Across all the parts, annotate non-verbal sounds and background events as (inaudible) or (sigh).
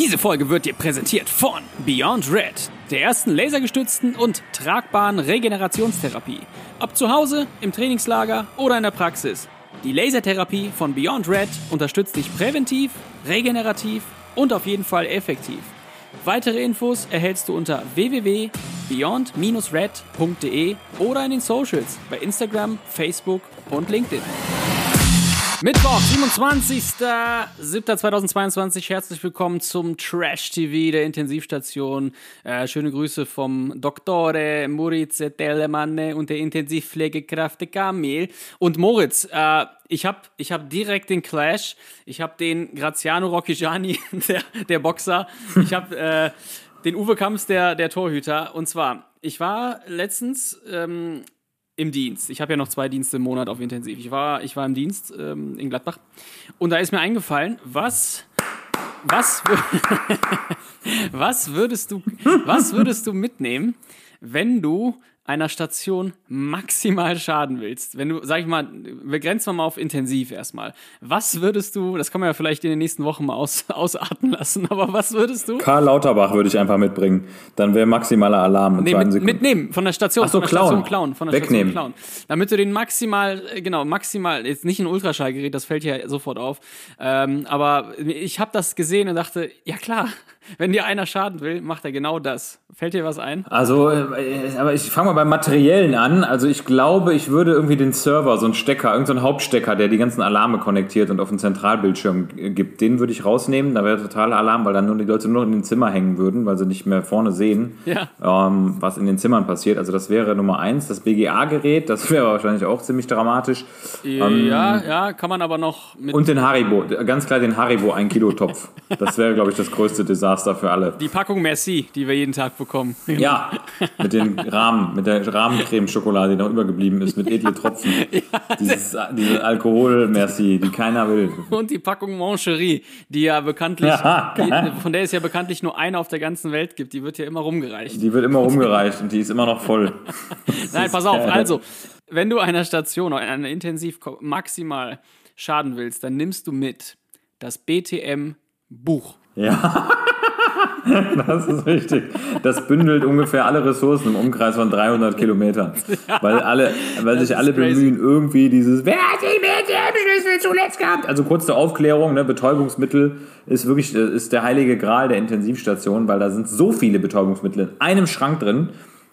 Diese Folge wird dir präsentiert von Beyond Red, der ersten lasergestützten und tragbaren Regenerationstherapie. Ob zu Hause, im Trainingslager oder in der Praxis. Die Lasertherapie von Beyond Red unterstützt dich präventiv, regenerativ und auf jeden Fall effektiv. Weitere Infos erhältst du unter www.beyond-red.de oder in den Socials bei Instagram, Facebook und LinkedIn. Mittwoch, 27.07.2022. Herzlich willkommen zum Trash TV der Intensivstation. Äh, schöne Grüße vom Doktore Moritz Telemanne und der Intensivpflegekraft Kamil. Und Moritz, äh, ich habe ich hab direkt den Clash. Ich habe den Graziano Rocchigiani, (laughs) der, der Boxer. Ich habe äh, den Uwe Kamps, der, der Torhüter. Und zwar, ich war letztens ähm, im Dienst. Ich habe ja noch zwei Dienste im Monat auf Intensiv. Ich war, ich war im Dienst ähm, in Gladbach und da ist mir eingefallen, was, was, (laughs) was würdest du, was würdest du mitnehmen, wenn du einer Station maximal schaden willst, wenn du, sag ich mal, begrenzt mal auf intensiv erstmal. Was würdest du, das kann man ja vielleicht in den nächsten Wochen mal aus, (laughs) ausatmen lassen, aber was würdest du? Karl Lauterbach würde ich einfach mitbringen. Dann wäre maximaler Alarm in nee, zwei mit, Sekunden. Mitnehmen von der Station. Ach so, von der klauen. Station klauen. Von der Wegnehmen. Station klauen. Damit du den maximal, äh, genau, maximal, jetzt nicht ein Ultraschallgerät, das fällt ja sofort auf. Ähm, aber ich habe das gesehen und dachte, ja klar, wenn dir einer schaden will, macht er genau das. Fällt dir was ein? Also, äh, aber ich fange mal beim Materiellen an. Also ich glaube, ich würde irgendwie den Server, so einen Stecker, irgendeinen so Hauptstecker, der die ganzen Alarme konnektiert und auf den Zentralbildschirm gibt, den würde ich rausnehmen. Da wäre totaler Alarm, weil dann nur die Leute nur in den Zimmer hängen würden, weil sie nicht mehr vorne sehen, Ja. ähm, was in den Zimmern passiert. Also das wäre Nummer eins. Das BGA-Gerät, das (laughs) wäre wahrscheinlich auch ziemlich dramatisch. ja, ja, kann man aber noch mit. Ähm, Und den Haribo, ganz klar den Haribo 1 Kilo Topf. Das wäre, glaube ich, das größte Desaster für alle. die Packung Merci, die wir jeden Tag bekommen. Ja, (laughs) mit den Rahmen, mit der Rahmencreme-Schokolade, die noch übergeblieben ist, mit edle Tropfen. (laughs) Dieses, diese Alkohol-Merci, die keiner will. Und die Packung Mancherie, die ja bekanntlich, Ja, die, von der es ja bekanntlich nur eine auf der ganzen Welt gibt, die wird ja immer rumgereicht. Die wird immer rumgereicht und die ist immer noch voll. (laughs) Nein, pass auf, also, wenn du einer Station oder einer Intensiv maximal schaden willst, dann nimmst du mit das BTM-Buch. Ja. (laughs) Das ist richtig. Das bündelt ungefähr alle Ressourcen im Umkreis von 300 Kilometern. (laughs) Weil, alle, weil sich alle crazy. bemühen, irgendwie dieses Wer hat den BTM-Schlüssel zuletzt gehabt? Also kurz zur Aufklärung, ne, Betäubungsmittel ist wirklich äh, ist der heilige Gral der Intensivstation, weil da sind so viele Betäubungsmittel in einem Schrank drin.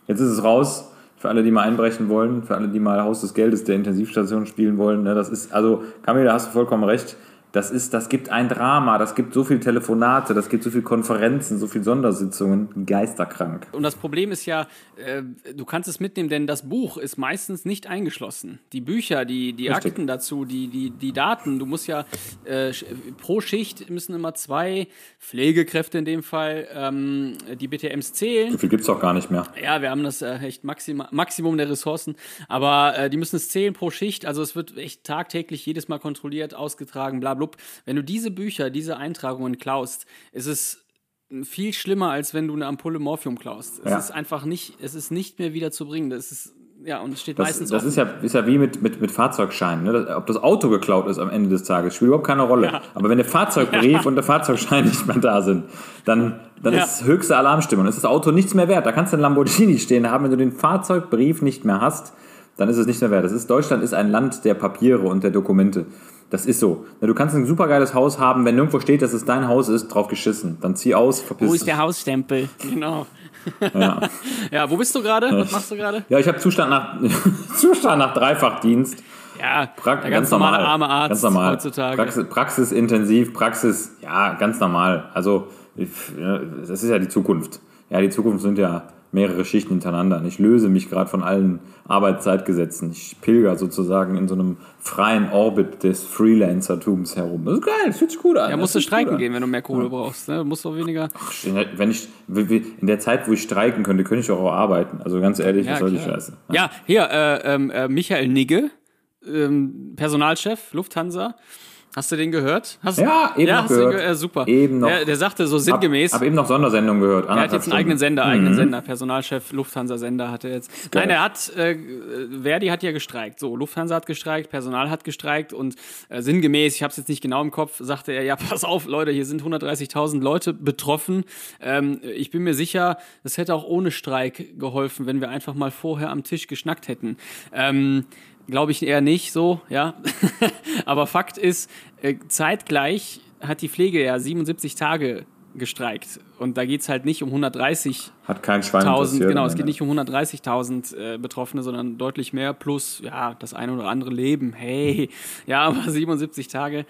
Jetzt ist es raus. Für alle, die mal einbrechen wollen, für alle, die mal Haus des Geldes der Intensivstation spielen wollen. Ne, das ist, also, Camille, da hast du vollkommen recht. Das, ist, das gibt ein Drama, das gibt so viel Telefonate, das gibt so viel Konferenzen, so viel Sondersitzungen, geisterkrank. Und das Problem ist ja, äh, du kannst es mitnehmen, denn das Buch ist meistens nicht eingeschlossen. Die Bücher, die, die Richtig. Akten dazu, die, die, die Daten, du musst ja äh, pro Schicht müssen immer zwei Pflegekräfte in dem Fall ähm, die BTMs zählen. So viel gibt's doch gar nicht mehr. Ja, wir haben das äh, echt Maxima, Maximum der Ressourcen, aber äh, die müssen es zählen pro Schicht, also es wird echt tagtäglich jedes Mal kontrolliert, ausgetragen, bla blub. Wenn du diese Bücher, diese Eintragungen klaust, ist es viel schlimmer, als wenn du eine Ampulle Morphium klaust. Es Ja. ist einfach nicht, es ist nicht mehr wieder zu bringen. Das ist, ja, und es steht Das, meistens das offen. ist, ja, ist ja wie mit, mit, mit Fahrzeugscheinen. Ne? Ob das Auto geklaut ist am Ende des Tages, spielt überhaupt keine Rolle. Aber wenn der Fahrzeugbrief (laughs) und der Fahrzeugschein nicht mehr da sind, dann, dann Ja. ist höchste Alarmstimmung. Dann ist das Auto nichts mehr wert. Da kannst du einen Lamborghini stehen haben, wenn du den Fahrzeugbrief nicht mehr hast, dann ist es nicht mehr wert. Das ist, Deutschland ist ein Land der Papiere und der Dokumente. Das ist so. Du kannst ein supergeiles Haus haben, wenn nirgendwo steht, dass es dein Haus ist, drauf geschissen. Dann zieh aus, verpiss Wo ist der Hausstempel? (laughs) Genau. Ja. (laughs) Ja, wo bist du gerade? Was machst du gerade? ja, ich habe Zustand nach, (laughs) Zustand nach Dreifachdienst. Ja, Pra der ganz, normale arme Arzt ganz normal. heutzutage. Praxis, praxisintensiv, Praxis, ja, ganz normal. Also, das ist ja die Zukunft. Ja, die Zukunft sind ja mehrere Schichten hintereinander. Ich löse mich gerade von allen Arbeitszeitgesetzen. Ich pilger sozusagen in so einem freien Orbit des Freelancertums herum. Das ist geil, das fühlt sich gut an. Ja, musst du streiken gehen, wenn du mehr Kohle brauchst. Ne? Du musst doch weniger. Wenn ich, in der Zeit, wo ich streiken könnte, könnte ich auch arbeiten. Also ganz ehrlich, was soll die. Scheiße? Ja, hier, äh, ähm, äh, Michael Nigge, ähm, Personalchef, Lufthansa, Hast du den gehört? Hast, Ja, eben ja, noch gehört. ge- äh, super. Eben noch. Der, der sagte so sinngemäß. Hab, hab eben noch Sondersendungen gehört. Er hat jetzt einen eigenen Sender, Mhm. eigenen Sender, Personalchef Lufthansa-Sender hat er jetzt. Geil. Nein, er hat, äh, Verdi hat ja gestreikt. So, Lufthansa hat gestreikt, Personal hat gestreikt und äh, sinngemäß, ich habe es jetzt nicht genau im Kopf, sagte er, ja, (laughs) pass auf, Leute, hier sind 130.000 Leute betroffen. Ähm, ich bin mir sicher, das hätte auch ohne Streik geholfen, wenn wir einfach mal vorher am Tisch geschnackt hätten. Ähm, Glaube ich eher nicht so, ja. (laughs) Aber Fakt ist, äh, zeitgleich hat die Pflege ja 77 Tage gestreikt. Und da geht's halt nicht um 130 Hat kein Schwein 1000, interessiert. genau, es geht nicht um 130.000 äh, Betroffene, sondern deutlich mehr plus, ja, das eine oder andere Leben. Hey, ja, aber 77 Tage,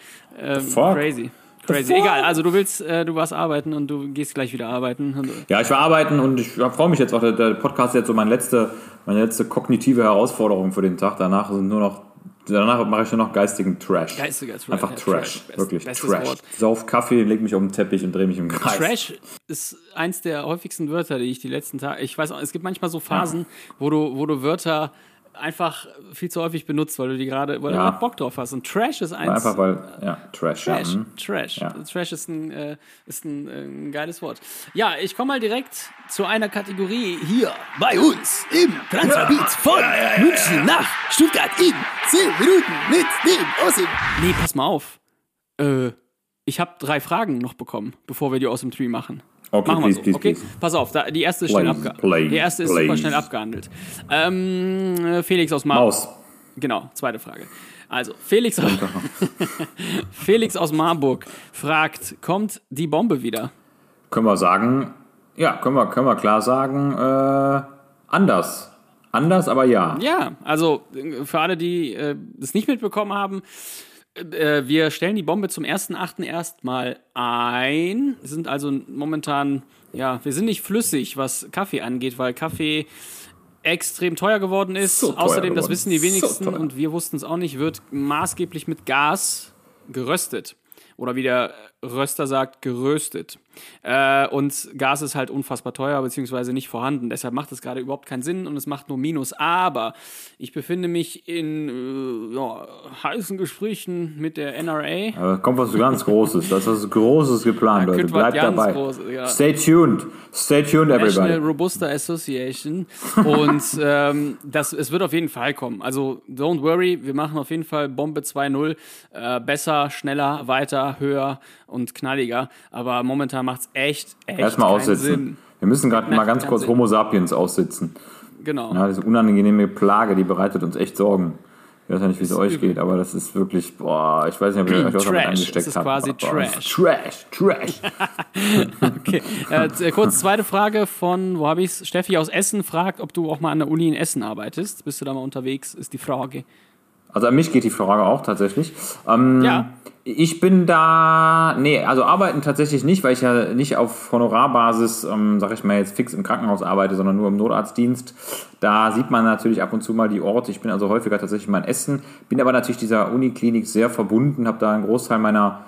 fuck? crazy. Crazy. Egal, also du willst, äh, du warst arbeiten und du gehst gleich wieder arbeiten. Und, Ja, ich war arbeiten und ich ja, freue mich jetzt auch. Der, der Podcast ist jetzt so meine letzte, meine letzte kognitive Herausforderung für den Tag. Danach sind nur noch, danach mache ich nur noch geistigen Trash. Geistiger Trash, Einfach ja, Trash. Trash. Best- Wirklich Trash. Wort. Sauf Kaffee, leg mich auf den Teppich und drehe mich im Kreis. Trash ist eins der häufigsten Wörter, die ich die letzten Tage. Ich weiß auch, es gibt manchmal so Phasen, wo du, wo du Wörter einfach viel zu häufig benutzt, weil du die gerade, weil Ja. du gerade Bock drauf hast. Und Trash ist eins. Einfach weil, ja, Trash. Trash, Ja, hm. Trash. Ja. Trash ist ein, äh, ist ein, äh, ein geiles Wort. Ja, ich komme mal direkt zu einer Kategorie hier bei uns im Transferbeats von München nach Stuttgart in 10 Minuten mit dem Ossim. Nee, pass mal auf. Äh, ich habe drei Fragen noch bekommen, bevor wir die aus dem Tree machen. Okay, machen wir so. okay, pass auf, da, die erste ist schnell Please, abgehandelt. please, Die erste ist super schnell abgehandelt. Ähm, äh, Felix aus Mar Maus. Genau, zweite Frage. Also, Felix, (laughs) Felix aus Marburg fragt, kommt die Bombe wieder? Können wir sagen, ja, können wir, können wir klar sagen, äh, anders. Anders, aber ja. Ja, also äh, für alle, die äh, das nicht mitbekommen haben, äh, wir stellen die Bombe zum 1.8. erstmal ein. Wir sind also momentan, ja, wir sind nicht flüssig, was Kaffee angeht, weil Kaffee extrem teuer geworden ist. So teuer Außerdem, das geworden. wissen die So wenigsten teuer. und wir wussten es auch nicht, wird maßgeblich mit Gas geröstet. Oder wie der Röster sagt, geröstet. Äh, und Gas ist halt unfassbar teuer, beziehungsweise nicht vorhanden. Deshalb macht es gerade überhaupt keinen Sinn und es macht nur Minus. Aber ich befinde mich in äh, ja, heißen Gesprächen mit der NRA. Aber kommt was ganz Großes. Das ist was Großes geplant, Da Leute. Bleibt dabei. Großes, ja. Stay tuned. Stay tuned, National everybody. Robusta Association. Und (laughs) ähm, das, es wird auf jeden Fall kommen. Also don't worry, wir machen auf jeden Fall Bombe 2.0. Äh, besser, schneller, weiter, höher und knalliger. Aber momentan macht es echt, echt Erstmal aussitzen. Sinn. Wir müssen gerade mal ganz kurz Sinn. Homo sapiens aussitzen. Genau. Ja, diese unangenehme Plage, die bereitet uns echt Sorgen. Ich weiß ja nicht, wie es euch übel. geht, aber das ist wirklich, boah, ich weiß nicht, ob ihr euch auch damit Trash. angesteckt Es ist habt. quasi Trash. Trash, Trash. (laughs) Okay. Äh, z- kurz zweite Frage von, wo habe ich es? Steffi aus Essen fragt, ob du auch mal an der Uni in Essen arbeitest. Bist du da mal unterwegs, ist die Frage. Also an mich geht die Frage auch tatsächlich. Ähm, Ja. Ich bin da, nee, also arbeiten tatsächlich nicht, weil ich ja nicht auf Honorarbasis, ähm, sag ich mal, jetzt fix im Krankenhaus arbeite, sondern nur im Notarztdienst. Da sieht man natürlich ab und zu mal die Orte. Ich bin also häufiger tatsächlich mal in Essen, bin aber natürlich dieser Uniklinik sehr verbunden, habe da einen Großteil meiner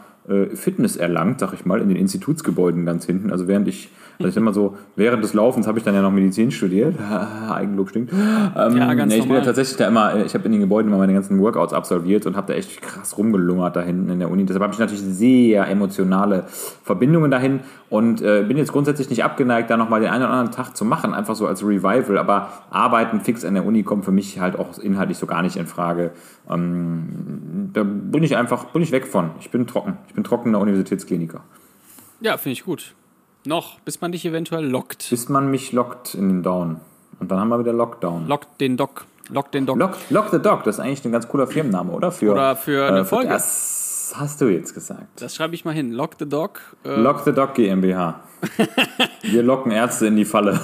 Fitness erlangt, sag ich mal, in den Institutsgebäuden ganz hinten. Also während ich, also ich sag mal so, während des Laufens habe ich dann ja noch Medizin studiert. (laughs) Eigenlob stinkt. Ähm, Ja, ganz nee, ich bin ja tatsächlich da immer, ich habe in den Gebäuden immer meine ganzen Workouts absolviert und habe da echt krass rumgelungert da hinten in der Uni. Deshalb habe ich natürlich sehr emotionale Verbindungen dahin und äh, bin jetzt grundsätzlich nicht abgeneigt, da nochmal den einen oder anderen Tag zu machen, einfach so als Revival. Aber Arbeiten fix an der Uni kommt für mich halt auch inhaltlich so gar nicht in Frage. Ähm, da bin ich einfach, bin ich weg von. Ich bin trocken. Ich bin trockener Universitätskliniker. Ja, finde ich gut. Noch, bis man dich eventuell lockt. Bis man mich lockt in den Down. Und dann haben wir wieder Lockdown. Lockt den Doc. Lock den Doc. Lock, Lock the Dog, das ist eigentlich ein ganz cooler Firmenname, oder? Für, Oder für eine Folge. Das hast du jetzt gesagt. Das schreibe ich mal hin. Lock the Dog. Äh, Lock the Dog GmbH. (laughs) Wir locken Ärzte in die Falle.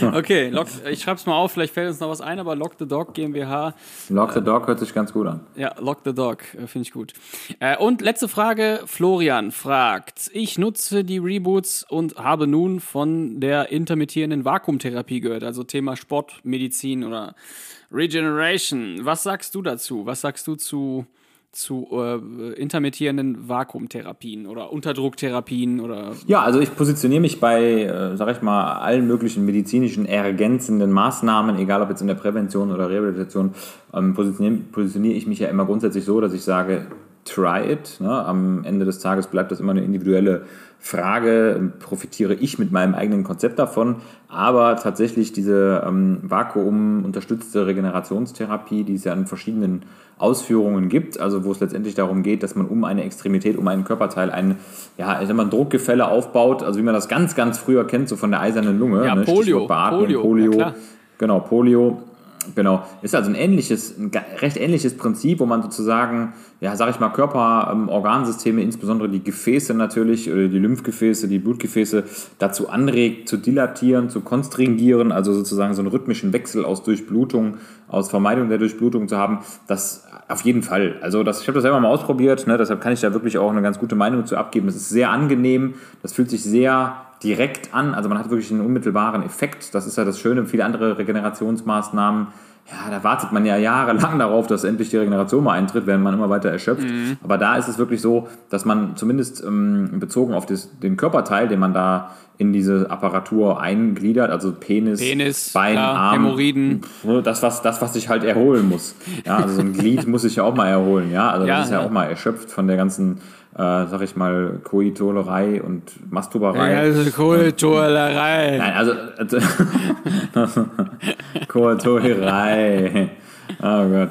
(laughs) okay, lock, ich schreibe es mal auf, vielleicht fällt uns noch was ein, aber Lock the Dog GmbH. Lock the Dog hört sich ganz gut an. Ja, Lock the Dog, äh, finde ich gut. Äh, und letzte Frage, Florian fragt, ich nutze die Reboots und habe nun von der intermittierenden Vakuumtherapie gehört, also Thema Sportmedizin oder Regeneration. Was sagst du dazu? Was sagst du zu, zu äh, intermittierenden Vakuumtherapien oder Unterdrucktherapien oder Ja, also ich positioniere mich bei, äh, sag ich mal, allen möglichen medizinischen ergänzenden Maßnahmen, egal ob jetzt in der Prävention oder Rehabilitation, ähm, positioniere, positioniere ich mich ja immer grundsätzlich so, dass ich sage, try it. Ne? Am Ende des Tages bleibt das immer eine individuelle Frage, profitiere ich mit meinem eigenen Konzept davon. Aber tatsächlich diese ähm, vakuumunterstützte Regenerationstherapie, die es ja in verschiedenen Ausführungen gibt, also wo es letztendlich darum geht, dass man um eine Extremität, um einen Körperteil ein, ja, ich sag mal, ein Druckgefälle aufbaut, also wie man das ganz, ganz früher kennt, so von der eisernen Lunge. Ja, ne? Polio. Polio. Polio. Genau, Polio Genau, ist also ein ähnliches, ein recht ähnliches Prinzip, wo man sozusagen, ja, sag ich mal, Körperorgansysteme, ähm, insbesondere die Gefäße natürlich, oder die Lymphgefäße, die Blutgefäße, dazu anregt, zu dilatieren, zu konstringieren, also sozusagen so einen rhythmischen Wechsel aus Durchblutung, aus Vermeidung der Durchblutung zu haben. Das auf jeden Fall. Also das, ich habe das selber mal ausprobiert, ne, deshalb kann ich da wirklich auch eine ganz gute Meinung zu abgeben. Es ist sehr angenehm, das fühlt sich sehr direkt an. Also man hat wirklich einen unmittelbaren Effekt. Das ist ja das Schöne. Viele andere Regenerationsmaßnahmen, ja, da wartet man ja jahrelang darauf, dass endlich die Regeneration mal eintritt, während man immer weiter erschöpft. Mhm. Aber da ist es wirklich so, dass man zumindest ähm, bezogen auf das, den Körperteil, den man da in diese Apparatur eingliedert, also Penis, Penis Bein, ja, Arm, Hämorrhoiden. Das was, das, was sich halt erholen muss. Ja, also so ein Glied (laughs) muss sich ja auch mal erholen. Ja, also Ja, das ist ja, ja. auch mal erschöpft von der ganzen, äh, sag ich mal, Koitolerei und Masturberei. also Kulturlerei. Nein, also, also (laughs) Kulturerei. Oh Gott.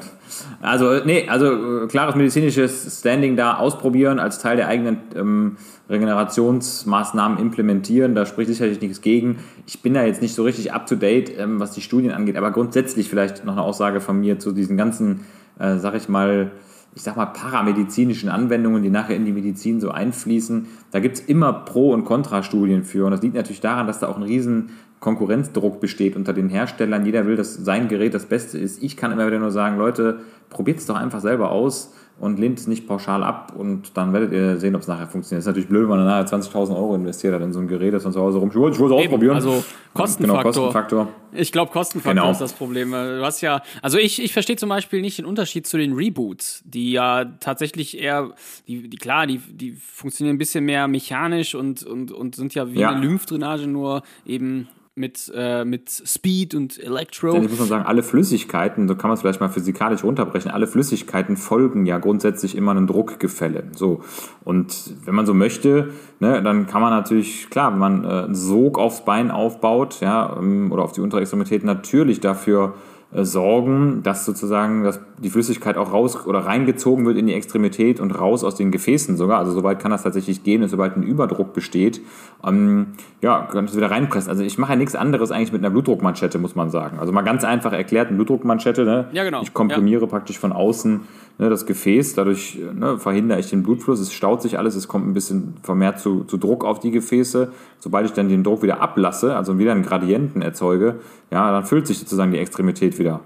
Also, nee, also klares medizinisches Standing da ausprobieren, als Teil der eigenen ähm, Regenerationsmaßnahmen implementieren. Da spricht sicherlich nichts gegen. Ich bin da jetzt nicht so richtig up to date, ähm, was die Studien angeht, aber grundsätzlich vielleicht noch eine Aussage von mir zu diesen ganzen, äh, sag ich mal, ich sag mal, paramedizinischen Anwendungen, die nachher in die Medizin so einfließen. Da gibt es immer Pro- und Kontrastudien für. Und das liegt natürlich daran, dass da auch ein riesen Konkurrenzdruck besteht unter den Herstellern. Jeder will, dass sein Gerät das Beste ist. Ich kann immer wieder nur sagen, Leute, probiert es doch einfach selber aus und lehnt es nicht pauschal ab und dann werdet ihr sehen, ob es nachher funktioniert. Das ist natürlich blöd, wenn man nachher 20.000 Euro investiert hat in so ein Gerät, das man zu Hause rumschult. Ich wollte es ausprobieren. also Kostenfaktor. Genau, Kostenfaktor. Ich glaube, Kostenfaktor Genau. ist das Problem. Du hast ja, also ich, ich verstehe zum Beispiel nicht den Unterschied zu den Reboots, die ja tatsächlich eher, die, die klar, die, die funktionieren ein bisschen mehr mechanisch und, und, und sind ja wie Ja. eine Lymphdrainage, nur eben mit, äh, mit Speed und Electro. Ich muss mal sagen, alle Flüssigkeiten, so kann man es vielleicht mal physikalisch runterbrechen, alle Flüssigkeiten folgen ja grundsätzlich immer einem Druckgefälle. So. Und wenn man so möchte, ne, dann kann man natürlich, klar, wenn man äh, einen Sog aufs Bein aufbaut, ja, ähm, oder auf die untere Extremität, natürlich dafür sorgen, dass sozusagen dass die Flüssigkeit auch raus oder reingezogen wird in die Extremität und raus aus den Gefäßen sogar. Also soweit kann das tatsächlich gehen, sobald ein Überdruck besteht. Ähm, ja, kann es wieder reinpressen. Also ich mache ja nichts anderes eigentlich mit einer Blutdruckmanschette, muss man sagen. Also mal ganz einfach erklärt, eine Blutdruckmanschette, ne? Ja, genau. Ich komprimiere praktisch von außen ne, das Gefäß, dadurch ne, verhindere ich den Blutfluss, es staut sich alles, es kommt ein bisschen vermehrt zu, zu Druck auf die Gefäße. Sobald ich dann den Druck wieder ablasse, also wieder einen Gradienten erzeuge, ja, dann füllt sich sozusagen die Extremität wieder.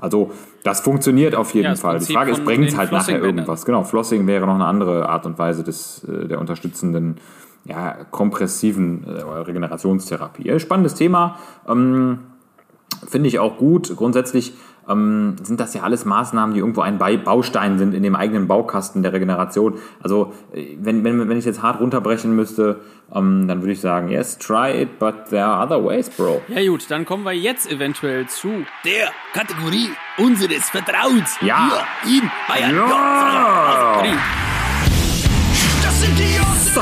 Also das funktioniert auf jeden Ja, Fall. Die Prinzip Frage ist, bringt es halt nachher irgendwas? Genau, Flossing wäre noch eine andere Art und Weise des, äh, der unterstützenden, ja, kompressiven äh, Regenerationstherapie. Ja, Spannendes Thema. Ähm, Finde ich auch gut. Grundsätzlich ähm, sind das ja alles Maßnahmen, die irgendwo ein Baustein sind in dem eigenen Baukasten der Regeneration. Also äh, wenn, wenn, wenn ich jetzt hart runterbrechen müsste, ähm, dann würde ich sagen, yes, try it, but there are other ways, bro. Ja gut, dann kommen wir jetzt eventuell zu der Kategorie unseres Vertrauens. Ja. Hier, in Bayern. Ja. Kategorie. Das sind die Jungs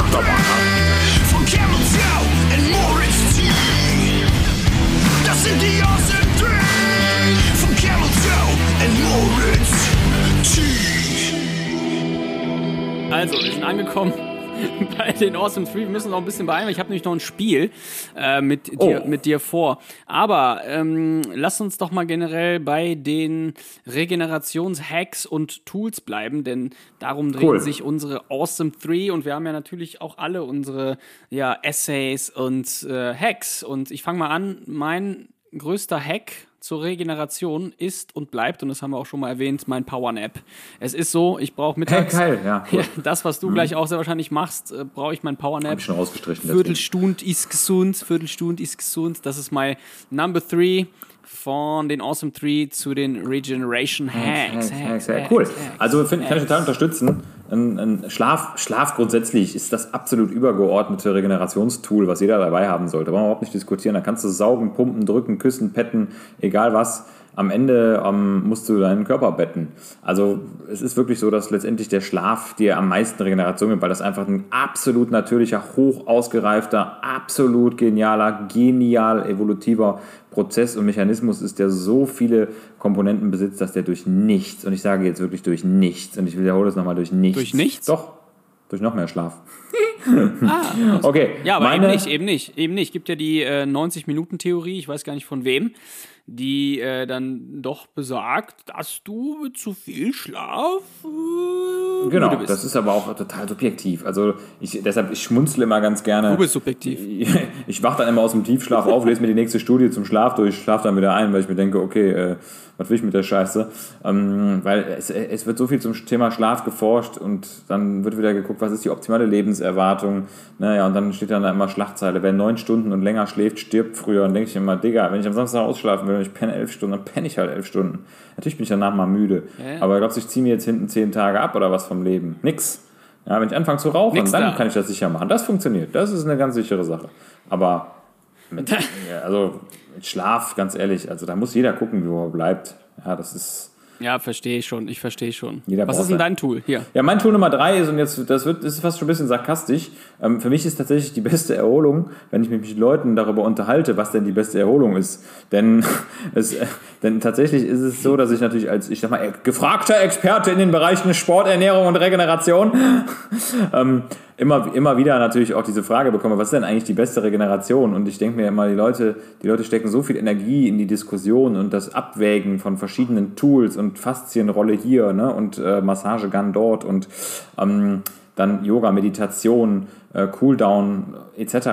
Also, wir sind angekommen (laughs) bei den Awesome Three. Wir müssen noch ein bisschen beeilen, weil ich habe nämlich noch ein Spiel äh, mit, dir, Oh. mit dir vor. Aber ähm, lass uns doch mal generell bei den Regenerations-Hacks und Tools bleiben, denn darum drehen Cool. sich unsere Awesome Three und wir haben ja natürlich auch alle unsere ja, Essays und äh, Hacks. Und ich fange mal an, mein größter Hack zur Regeneration ist und bleibt, und das haben wir auch schon mal erwähnt, mein Powernap. Es ist so, ich brauche Hey, mittags geil, ja. (laughs) Cool. das, was du gleich auch sehr wahrscheinlich machst, äh, brauche ich mein Powernap. Hab ich schon rausgestrichen. deswegen. Viertelstunde ist gesund, Viertelstunde ist gesund. Das ist mein Number Three von den Awesome Three zu den Regeneration Hacks. Hacks, Hacks, Cool. Also find, kann ich total unterstützen. Ein, ein Schlaf, Schlaf grundsätzlich ist das absolut übergeordnete Regenerationstool, was jeder dabei haben sollte. Wollen wir überhaupt nicht diskutieren. Da kannst du saugen, pumpen, drücken, küssen, petten, egal was. Am Ende ähm, musst du deinen Körper betten. Also es ist wirklich so, dass letztendlich der Schlaf dir am meisten Regeneration gibt, weil das einfach ein absolut natürlicher, hoch ausgereifter, absolut genialer, genial evolutiver Prozess und Mechanismus ist, der so viele Komponenten besitzt, dass der durch nichts, und ich sage jetzt wirklich durch nichts, und ich wiederhole es nochmal, durch nichts. Durch nichts? Doch, durch noch mehr Schlaf. (laughs) (laughs) Ah, Okay, Ja, aber meine, eben nicht, eben nicht, eben nicht. Gibt ja die äh, 90-Minuten-Theorie, ich weiß gar nicht von wem, die äh, dann doch besagt, dass du mit zu viel Schlaf äh, Genau, das ist aber auch total subjektiv. Also ich, deshalb, ich schmunzle immer ganz gerne. du bist subjektiv. (laughs) Ich wach dann immer aus dem Tiefschlaf auf, lese mir die nächste Studie zum Schlaf durch, schlaf dann wieder ein, weil ich mir denke, okay, äh, was will ich mit der Scheiße? Ähm, weil es, es wird so viel zum Thema Schlaf geforscht und dann wird wieder geguckt, was ist die optimale Lebenserwartung. Naja, und dann steht dann da immer Schlachtzeile, wer neun Stunden und länger schläft, stirbt früher. Und denke ich immer, Digga, wenn ich am Samstag ausschlafen und ich penne elf Stunden, dann penne ich halt elf Stunden. Natürlich bin ich danach mal müde. Ja. Aber glaubst du, ich ziehe mir jetzt hinten zehn Tage ab oder was vom Leben? Nix. Ja, wenn ich anfange zu rauchen, Nix dann da. kann ich das sicher machen. Das funktioniert. Das ist eine ganz sichere Sache. Aber mit, (laughs) also mit Schlaf, ganz ehrlich, also da muss jeder gucken, wo er bleibt. Ja, das ist. Ja, verstehe ich schon, ich verstehe schon. Jeder Was ist denn dein Tool? Hier. Ja, mein Tool Nummer drei ist, und jetzt, das wird, das ist fast schon ein bisschen sarkastisch. Ähm, für mich ist tatsächlich die beste Erholung, wenn ich mich mit Leuten darüber unterhalte, was denn die beste Erholung ist. Denn, (laughs) es, denn tatsächlich ist es so, dass ich natürlich als, ich sag mal, gefragter Experte in den Bereichen Sport, Ernährung und Regeneration (laughs) ähm, immer, immer wieder natürlich auch diese Frage bekomme, was ist denn eigentlich die beste Regeneration? Und ich denke mir immer, die Leute, die Leute stecken so viel Energie in die Diskussion und das Abwägen von verschiedenen Tools und Faszienrolle hier ne? und äh, Massagegun dort und ähm, dann Yoga, Meditation, äh, Cooldown etc.,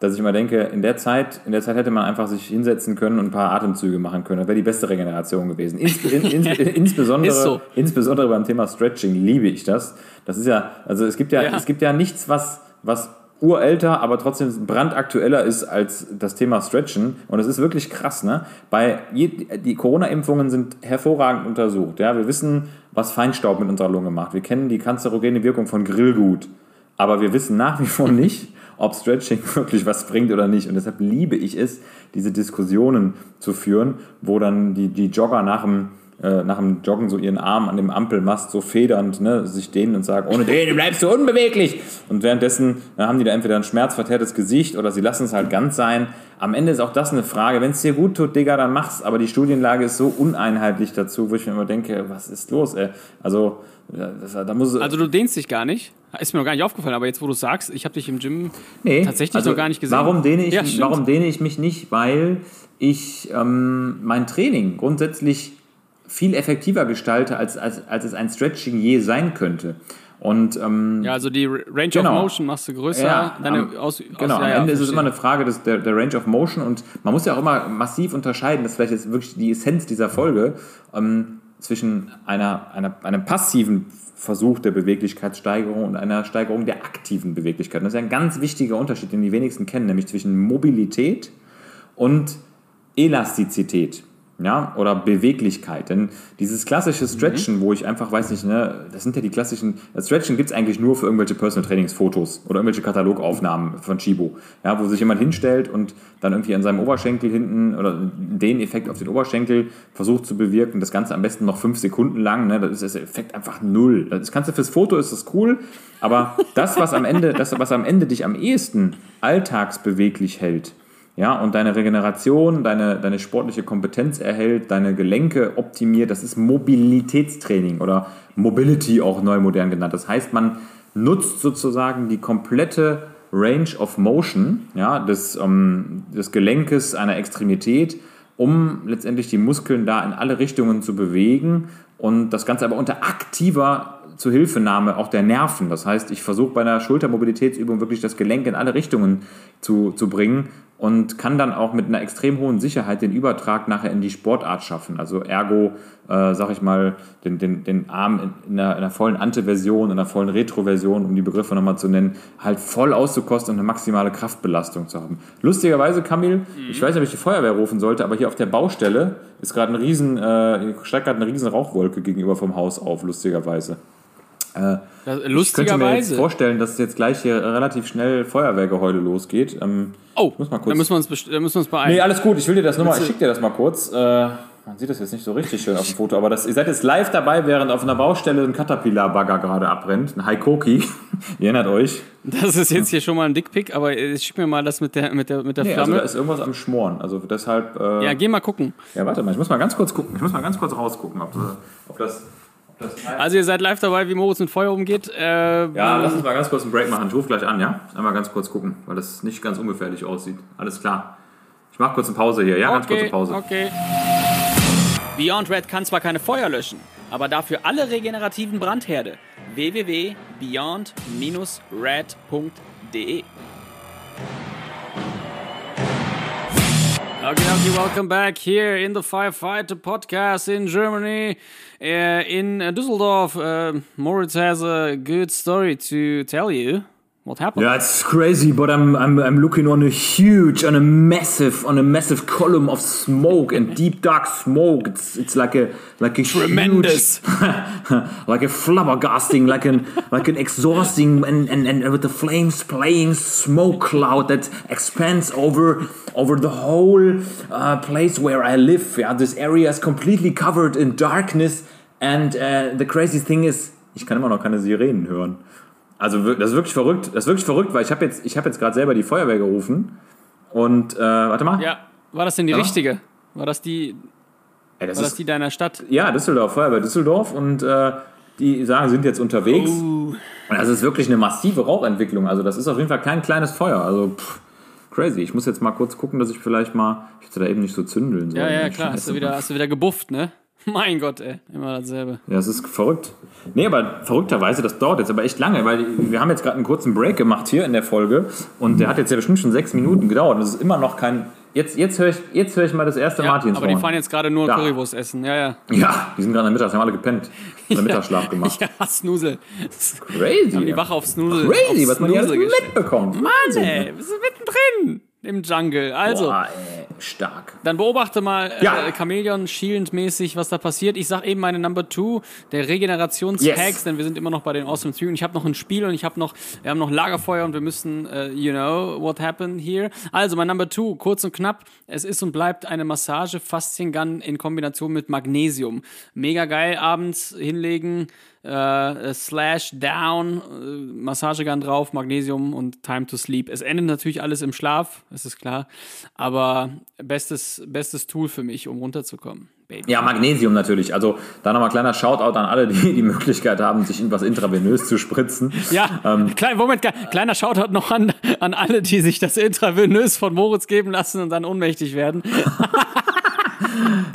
dass ich immer denke, in der Zeit, in der Zeit hätte man einfach sich hinsetzen können und ein paar Atemzüge machen können. Das wäre die beste Regeneration gewesen. Ins, in, in, (laughs) insbesondere, so. insbesondere beim Thema Stretching liebe ich das. Das ist ja, also es gibt ja, Ja. es gibt ja nichts, was, was urälter, aber trotzdem brandaktueller ist als das Thema Stretchen. Und es ist wirklich krass, ne? Bei je, die Corona-Impfungen sind hervorragend untersucht. Ja, wir wissen, was Feinstaub mit unserer Lunge macht. Wir kennen die kanzerogene Wirkung von Grillgut. Aber wir wissen nach wie vor nicht, ob Stretching (laughs) wirklich was bringt oder nicht. Und deshalb liebe ich es, diese Diskussionen zu führen, wo dann die, die Jogger nach dem, äh, nach dem Joggen so ihren Arm an dem Ampelmast so federnd ne, sich dehnen und sagen, ohne den bleibst du unbeweglich. Und währenddessen äh, haben die da entweder ein schmerzverzerrtes Gesicht oder sie lassen es halt ganz sein. Am Ende ist auch das eine Frage. Wenn es dir gut tut, Digga, dann mach's. Aber die Studienlage ist so uneinheitlich dazu, wo ich mir immer denke, was ist los, ey? Also, ja, das, da muss es- Also du dehnst dich gar nicht. Ist mir noch gar nicht aufgefallen, aber jetzt, wo du sagst, ich habe dich im Gym Nee, tatsächlich also noch gar nicht gesehen. Warum dehne ich, Ja, warum dehne ich mich nicht? Weil ich ähm, mein Training grundsätzlich viel effektiver gestalte, als, als, als es ein Stretching je sein könnte. Und ähm, Ja, also die Range Genau. of Motion machst du größer. ja, deine am, aus, genau, aus, ja, am ja, Ende ist es immer eine Frage des, der, der Range of Motion und man muss ja auch immer massiv unterscheiden, das ist vielleicht jetzt wirklich die Essenz dieser Folge, ähm, zwischen einer, einer, einem passiven Versuch der Beweglichkeitssteigerung und einer Steigerung der aktiven Beweglichkeit. Und das ist ja ein ganz wichtiger Unterschied, den die wenigsten kennen, nämlich zwischen Mobilität und Elastizität. Ja, oder Beweglichkeit. Denn dieses klassische Stretchen, wo ich einfach weiß nicht, ne, das sind ja die klassischen. Das Stretchen gibt es eigentlich nur für irgendwelche Personal Trainingsfotos oder irgendwelche Katalogaufnahmen von Chibo. Ja, wo sich jemand hinstellt und dann irgendwie an seinem Oberschenkel hinten oder den Effekt auf den Oberschenkel versucht zu bewirken. Das Ganze am besten noch fünf Sekunden lang. Ne, das ist der Effekt einfach null. Das kannst du fürs Foto ist das cool, aber das, was am Ende, das, was am Ende dich am ehesten alltagsbeweglich hält, ja, und deine Regeneration, deine, deine sportliche Kompetenz erhält, deine Gelenke optimiert, das ist Mobilitätstraining oder Mobility auch neu modern genannt. Das heißt, man nutzt sozusagen die komplette Range of Motion ja, des, ähm, des Gelenkes einer Extremität, um letztendlich die Muskeln da in alle Richtungen zu bewegen und das Ganze aber unter aktiver Zuhilfenahme auch der Nerven. Das heißt, ich versuche bei einer Schultermobilitätsübung wirklich das Gelenk in alle Richtungen zu, zu bringen und kann dann auch mit einer extrem hohen Sicherheit den Übertrag nachher in die Sportart schaffen. Also ergo, äh, sag ich mal, den, den, den Arm in, in, einer, in einer vollen Ante-Version, in einer vollen Retro-Version, um die Begriffe nochmal zu nennen, halt voll auszukosten und eine maximale Kraftbelastung zu haben. Lustigerweise, Kamil, ich weiß nicht, ob ich die Feuerwehr rufen sollte, aber hier auf der Baustelle ist gerade ein riesen, äh, steigt gerade eine riesen Rauchwolke gegenüber vom Haus auf, lustigerweise. Das- Ich könnte mir jetzt Lustigerweise. vorstellen, dass jetzt gleich hier relativ schnell Feuerwehrgeheule losgeht. Ähm, Oh, muss mal kurz- da müssen wir uns, da müssen wir uns beeilen. nee, alles gut, ich will dir das nur mal, ich schick dir das mal kurz. Äh, Man sieht das jetzt nicht so richtig schön auf dem Foto, aber das, ihr seid jetzt live dabei, während auf einer Baustelle ein Caterpillar-Bagger gerade abbrennt. Ein Haikoki. (laughs) ihr erinnert euch. Das ist jetzt hier schon mal ein Dickpick, aber äh, schick mir mal das mit der, mit der, mit der Nee, also Flamme. da ist irgendwas am Schmoren. Also deshalb. Äh, ja, geh mal gucken. ja, warte mal, ich muss mal ganz kurz gucken. Ich muss mal ganz kurz rausgucken, ob, ob das. Also ihr seid live dabei, wie Moritz mit Feuer umgeht. Äh, ja, lass uns mal ganz kurz einen Break machen. Ich rufe gleich an, ja? Einmal ganz kurz gucken, weil das nicht ganz ungefährlich aussieht. Alles klar. Ich mache kurz eine Pause hier, ja? Ganz kurze okay, Pause. okay. Beyond Red kann zwar keine Feuer löschen, aber dafür alle regenerativen Brandherde. www.beyond-red.de Okay, okay, welcome back here in the Firefighter podcast in Germany, uh, in uh, Düsseldorf. Uh, Moritz has a good story to tell you. What happened? Yeah, it's crazy, but I'm, I'm I'm looking on a huge, on a massive, on a massive column of smoke and deep dark smoke. It's it's like a like a Tremendous. huge, (laughs) like a flabbergasting, like an like an exhausting and, and and with the flames playing smoke cloud that expands over over the whole uh, place where I live. Yeah, this area is completely covered in darkness, and uh, the crazy thing is, ich kann immer noch keine Sirenen hören. Also das ist wirklich verrückt. Das ist wirklich verrückt, weil ich habe jetzt, ich habe jetzt gerade selber die Feuerwehr gerufen und äh, warte mal. Ja, war das denn die Ja. richtige? War das die, Ey, das war das ist, die deiner Stadt? ja, Düsseldorf, Feuerwehr Düsseldorf und äh, die sagen, sind jetzt unterwegs. Uh, Und das ist wirklich eine massive Rauchentwicklung. Also das ist auf jeden Fall kein kleines Feuer. Also pff, crazy. Ich muss jetzt mal kurz gucken, dass ich vielleicht mal, ich hätte da eben nicht so zündeln sollen. ja, ja, klar. Hast du, wieder, hast du wieder gebufft, ne? Mein Gott, ey. Immer dasselbe. Ja, es ist verrückt. Nee, aber verrückterweise, das dauert jetzt aber echt lange, weil wir haben jetzt gerade einen kurzen Break gemacht hier in der Folge und der hat jetzt ja bestimmt schon sechs Minuten gedauert und es ist immer noch kein. Jetzt, jetzt höre ich, jetzt höre ich mal das erste Ja, Martinshorn. aber die fahren jetzt gerade nur Da. Currywurst essen. Ja, ja. Ja, die sind gerade am Mittag, haben alle gepennt. Oder (laughs) Mittagsschlaf gemacht. Ja, Snusel. Crazy. Haben die Wache auf Snusel. Crazy, auf was man hier Snusel mitbekommt. Mann, ey. Wir sind mittendrin im Jungle. Also, Boah, ey, stark. dann beobachte mal Ja. äh, Chameleon Shield mäßig, was da passiert. Ich sag eben meine Number Two, der Regenerationshacks, Yes. denn wir sind immer noch bei den Awesome Three und ich habe noch ein Spiel und ich habe noch, wir haben noch Lagerfeuer und wir müssen, äh, you know, what happened here. Also mein Number Two, kurz und knapp, es ist und bleibt eine Massage Fasziengun in Kombination mit Magnesium. Mega geil, abends hinlegen, äh, Slash Down, äh, Massagegun drauf, Magnesium und Time to Sleep. Es endet natürlich alles im Schlaf, das ist klar, aber bestes, bestes Tool für mich, um runterzukommen. Baby. Ja, Magnesium natürlich. Also da nochmal kleiner Shoutout an alle, die die Möglichkeit haben, sich irgendwas intravenös zu spritzen. Ja, Ähm. klein, Moment, kle- kleiner Shoutout noch an, an alle, die sich das intravenös von Moritz geben lassen und dann ohnmächtig werden.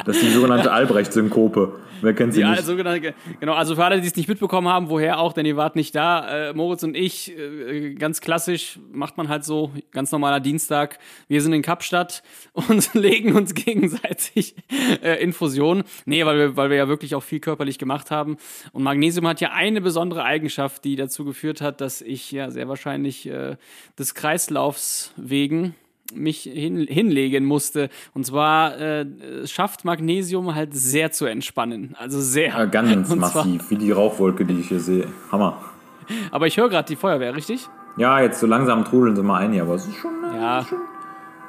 Das ist die sogenannte Albrecht-Synkope. Wer kennt sie Ja, nicht? sogenannte, genau, also für alle, die es nicht mitbekommen haben, woher auch, denn ihr wart nicht da. Äh, Moritz und ich, äh, ganz klassisch, macht man halt so, ganz normaler Dienstag. Wir sind in Kapstadt (laughs) und legen uns gegenseitig äh, Infusionen. Nee, weil wir, weil wir ja wirklich auch viel körperlich gemacht haben. Und Magnesium hat ja eine besondere Eigenschaft, die dazu geführt hat, dass ich ja sehr wahrscheinlich äh, des Kreislaufs wegen mich hin, hinlegen musste. Und zwar äh, es schafft Magnesium halt sehr zu entspannen. Also sehr. Ja, ganz Und massiv, wie die Rauchwolke, die ich hier sehe. Hammer. (laughs) Aber ich höre gerade die Feuerwehr, richtig? Ja, jetzt so langsam trudeln sie mal ein hier, aber es ist schon, äh, Ja. schon,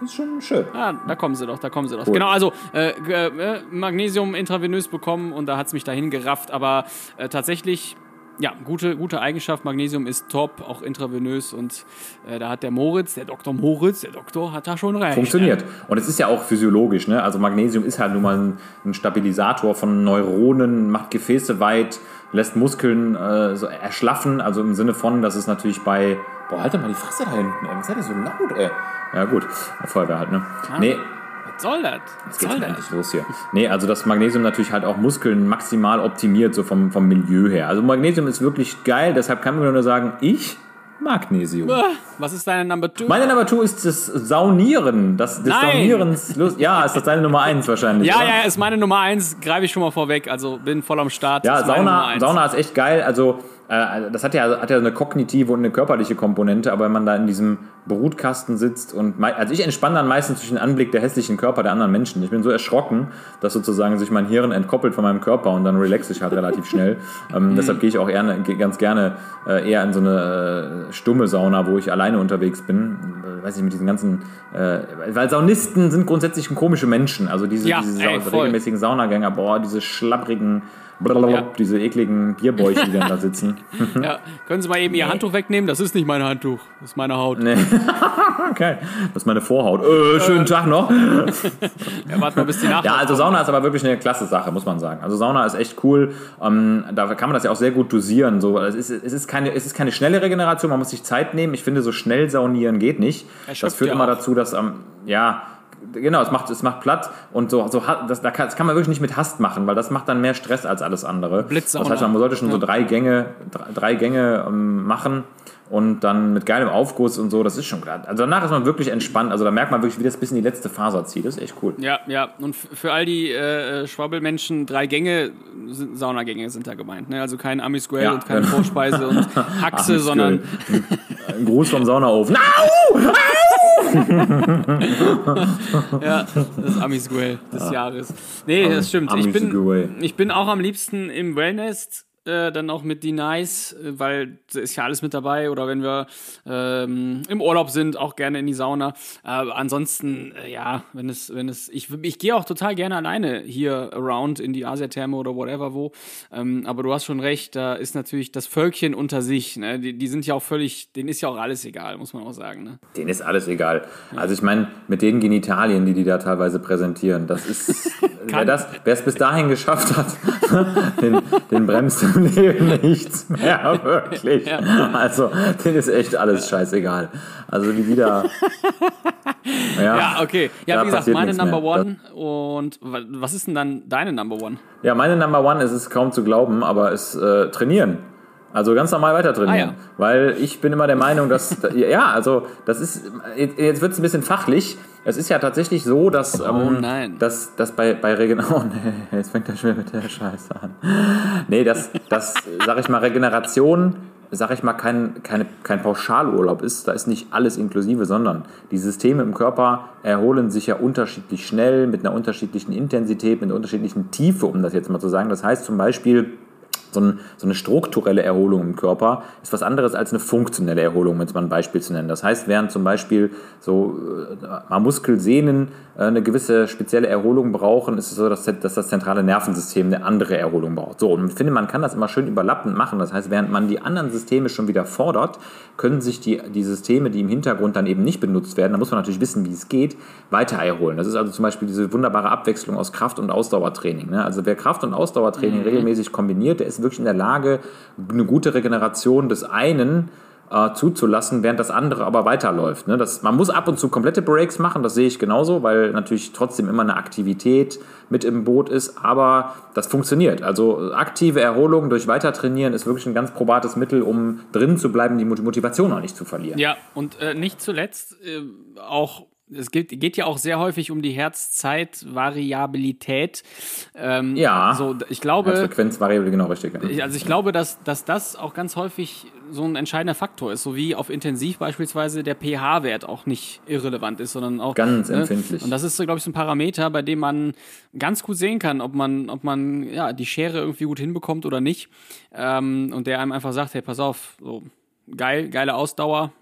ist schon schön. Ah, da kommen sie doch, da kommen sie doch. Cool. Genau, also äh, äh, Magnesium intravenös bekommen und da hat es mich dahin gerafft. Aber äh, tatsächlich, ja, gute, gute Eigenschaft. Magnesium ist top, auch intravenös. Und äh, da hat der Moritz, der Dr. Moritz, der Doktor, hat da schon recht. Funktioniert. Und es ist ja auch physiologisch. Ne? Also Magnesium ist halt nun mal ein, ein Stabilisator von Neuronen, macht Gefäße weit, lässt Muskeln äh, so erschlaffen. Also im Sinne von, dass es natürlich bei... Boah, halt doch mal die Fresse da hinten. Ey. Was seid ihr so laut, ey? Ja gut, Feuerwehr halt, ne? Nee, Was soll das? Was Jetzt soll geht's das? endlich los hier. Nee, also das Magnesium natürlich halt auch Muskeln maximal optimiert, so vom, vom Milieu her. Also Magnesium ist wirklich geil, deshalb kann man nur sagen, ich Magnesium. Was ist deine Number Two? Meine Nummer two ist das Saunieren. Das, Nein. Saunierens. Ja, ist das deine Nummer eins wahrscheinlich. ja, oder? ja, ist meine Nummer eins, greife ich schon mal vorweg. Also bin voll am Start. Ja, Sauna. Sauna ist echt geil. Also, äh, das hat ja, hat ja eine kognitive und eine körperliche Komponente, aber wenn man da in diesem Brutkasten sitzt und. Also, ich entspanne dann meistens durch den Anblick der hässlichen Körper der anderen Menschen. Ich bin so erschrocken, dass sozusagen sich mein Hirn entkoppelt von meinem Körper und dann relaxe ich halt relativ schnell. Ähm, (laughs) Deshalb gehe ich auch ge- ganz gerne äh, eher in so eine äh, stumme Sauna, wo ich alleine unterwegs bin. weiß ich, mit diesen ganzen, äh, weil Saunisten sind grundsätzlich komische Menschen. Also diese, Ja, diese ey, Sau- voll. regelmäßigen Saunagänger, boah, diese schlapprigen, Ja. diese ekligen Bierbäuche, die dann da sitzen. (laughs) Ja, können Sie mal eben Ihr Handtuch wegnehmen? Das ist nicht mein Handtuch, das ist meine Haut. Nee. (laughs) Okay, das ist meine Vorhaut. Äh, schönen Tag noch. (laughs) Ja, warte mal, bis die Nacht. Ja, also Sauna ist aber wirklich eine klasse Sache, muss man sagen. Also Sauna ist echt cool. Ähm, da kann man das ja auch sehr gut dosieren. So, es, ist, es, ist keine, es ist keine schnelle Regeneration, man muss sich Zeit nehmen. Ich finde, so schnell saunieren geht nicht. Erschöpft Das führt ja immer auch. dazu, dass am, ja, genau, es macht, es macht platt und so, so das, da kann, das kann man wirklich nicht mit Hast machen, weil das macht dann mehr Stress als alles andere. Blitzsauna. Das heißt, man sollte schon so Ja. drei Gänge, drei, drei Gänge ähm, machen. Und dann mit geilem Aufguss und so, das ist schon klar. Also danach ist man wirklich entspannt. Also da merkt man wirklich, wie das bis in die letzte Faser zieht. Das ist echt cool. Ja, ja. Und für all die äh, Schwabbelmenschen, drei Gänge, sind, Saunagänge sind da gemeint. Ne? Also kein Amisquell Ja. und keine Vorspeise und (laughs) Haxe, sondern Ein Gruß vom Saunaofen. Ja, das Amisquell des Jahres. Nee, das stimmt. Ich bin, ich bin auch am liebsten im Wellness. Äh, dann auch mit D-Nice, äh, weil da ist ja alles mit dabei. Oder wenn wir ähm, im Urlaub sind, auch gerne in die Sauna. Äh, ansonsten, äh, ja, wenn es, wenn es, ich, ich gehe auch total gerne alleine hier around in die Asiatherme oder whatever wo. Ähm, aber du hast schon recht, da ist natürlich das Völkchen unter sich. Ne? Die, die sind ja auch völlig, denen ist ja auch alles egal, muss man auch sagen. Ne? Denen ist alles egal. Also ich meine, mit den Genitalien, die die da teilweise präsentieren, das ist, (laughs) wer es bis dahin geschafft hat, (laughs) den, den bremst im Leben nichts mehr, (laughs) wirklich. Also, denen ist echt alles scheißegal. Also wie die da... (laughs) Ja, okay. Ja, wie gesagt, meine Number mehr. One. Und wa- was ist denn dann deine Number One? Ja, meine Number One ist es kaum zu glauben, aber ist äh, trainieren. Also ganz normal weiter trainieren. Ah, ja. Weil ich bin immer der Meinung, dass, (laughs) ja, also das ist, jetzt wird es ein bisschen fachlich. Es ist ja tatsächlich so, dass, Oh ähm, nein. dass, dass bei, bei Regen, (laughs) oh nee, jetzt fängt er schon wieder mit der Scheiße an. Nee, dass, dass sag ich mal, Regeneration, sag ich mal, kein, keine, kein Pauschalurlaub ist. Da ist nicht alles inklusive, sondern die Systeme im Körper erholen sich ja unterschiedlich schnell, mit einer unterschiedlichen Intensität, mit einer unterschiedlichen Tiefe, um das jetzt mal zu sagen. Das heißt zum Beispiel, so, ein, so eine strukturelle Erholung im Körper ist was anderes als eine funktionelle Erholung, um jetzt mal ein Beispiel zu nennen. Das heißt, während zum Beispiel so äh, Muskelsehnen äh, eine gewisse spezielle Erholung brauchen, ist es so, dass, dass das zentrale Nervensystem eine andere Erholung braucht. So, und ich finde, man kann das immer schön überlappend machen. Das heißt, während man die anderen Systeme schon wieder fordert, können sich die, die Systeme, die im Hintergrund dann eben nicht benutzt werden, da muss man natürlich wissen, wie es geht, weiter erholen. Das ist also zum Beispiel diese wunderbare Abwechslung aus Kraft- und Ausdauertraining. Ne? Also wer Kraft- und Ausdauertraining regelmäßig kombiniert, der ist wirklich in der Lage, eine gute Regeneration des einen äh, zuzulassen, während das andere aber weiterläuft. Ne? Das, man muss ab und zu komplette Breaks machen, das sehe ich genauso, weil natürlich trotzdem immer eine Aktivität mit im Boot ist, aber das funktioniert. Also aktive Erholung durch Weitertrainieren ist wirklich ein ganz probates Mittel, um drin zu bleiben, die Mot- Motivation auch nicht zu verlieren. Ja, und äh, nicht zuletzt äh, auch, es geht, geht ja auch sehr häufig um die Herzzeitvariabilität. Ähm, Ja. So, ich Ja, glaube, Frequenzvariable, genau richtig. ich- also ich glaube, dass, dass das auch ganz häufig so ein entscheidender Faktor ist, so wie auf Intensiv beispielsweise der pH-Wert auch nicht irrelevant ist, sondern auch Ganz ne? empfindlich. Und das ist, glaube ich, so ein Parameter, bei dem man ganz gut sehen kann, ob man, ob man ja die Schere irgendwie gut hinbekommt oder nicht. Ähm, und der einem einfach sagt, hey, pass auf, so geil, geile Ausdauer,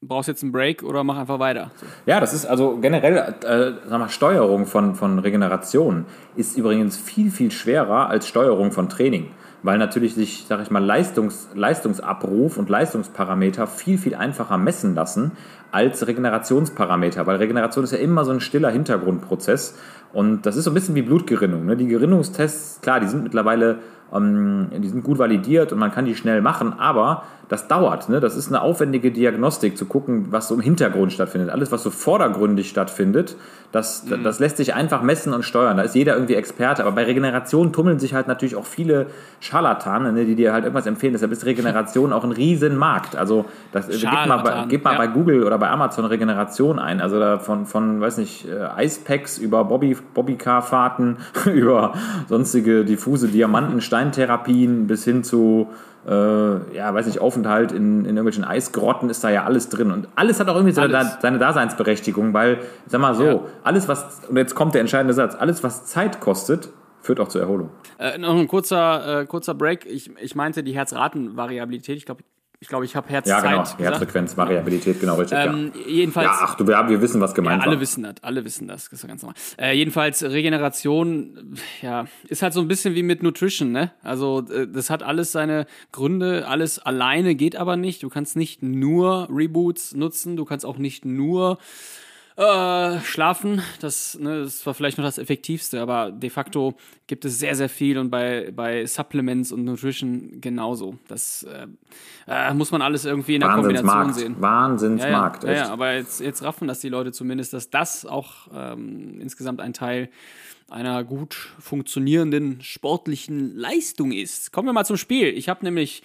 brauchst jetzt einen Break oder mach einfach weiter. Ja, das ist also generell, äh, sag mal, Steuerung von, von Regeneration ist übrigens viel, viel schwerer als Steuerung von Training. Weil natürlich sich, sag ich mal, Leistungs, Leistungsabruf und Leistungsparameter viel, viel einfacher messen lassen als Regenerationsparameter. Weil Regeneration ist ja immer so ein stiller Hintergrundprozess. Und das ist so ein bisschen wie Blutgerinnung. Ne? Die Gerinnungstests, klar, die sind mittlerweile ähm, die sind gut validiert und man kann die schnell machen, aber das dauert. Ne? Das ist eine aufwendige Diagnostik, zu gucken, was so im Hintergrund stattfindet. Alles, was so vordergründig stattfindet, das, das lässt sich einfach messen und steuern. Da ist jeder irgendwie Experte. Aber bei Regeneration tummeln sich halt natürlich auch viele Scharlatane, ne, die dir halt irgendwas empfehlen. Deshalb ist Regeneration (laughs) auch ein Riesenmarkt. Also das, gib mal, bei, gib mal ja. bei Google oder bei Amazon Regeneration ein. Also da von, von weiß nicht, äh, Icepacks über Bobby, Bobbycar-Fahrten, (laughs) über sonstige diffuse Diamanten-Steintherapien bis hin zu, äh, ja, weiß nicht, Aufenthalt in, in irgendwelchen Eisgrotten ist da ja alles drin. Und alles hat auch irgendwie seine, seine Daseinsberechtigung, weil, sag mal so, Ja. alles was, und jetzt kommt der entscheidende Satz, alles was Zeit kostet, führt auch zur Erholung. Äh, noch ein kurzer, äh, kurzer Break. Ich, ich meinte die Herzratenvariabilität. Ich glaube, Ich glaube, ich habe Ja, Herzzeit genau. gesagt. Herzfrequenz, Variabilität, genau richtig. Ähm, ja. Jedenfalls. ja, ach du, wir, wir wissen, was Ja, gemeint alle war. wissen das, alle wissen das, das ist ja ganz normal. Äh, jedenfalls Regeneration, ja, ist halt so ein bisschen wie mit Nutrition, ne? Also äh, das hat alles seine Gründe, alles alleine geht aber nicht. Du kannst nicht nur Reboots nutzen, du kannst auch nicht nur äh, schlafen, das, ne, das war vielleicht noch das Effektivste, aber de facto gibt es sehr, sehr viel und bei, bei Supplements und Nutrition genauso. Das äh, äh, muss man alles irgendwie in der Kombination sehen. Wahnsinnsmarkt. Ja, ja, echt. ja, aber jetzt, jetzt raffen das die Leute zumindest, dass das auch ähm, insgesamt ein Teil einer gut funktionierenden sportlichen Leistung ist. Kommen wir mal zum Spiel. Ich habe nämlich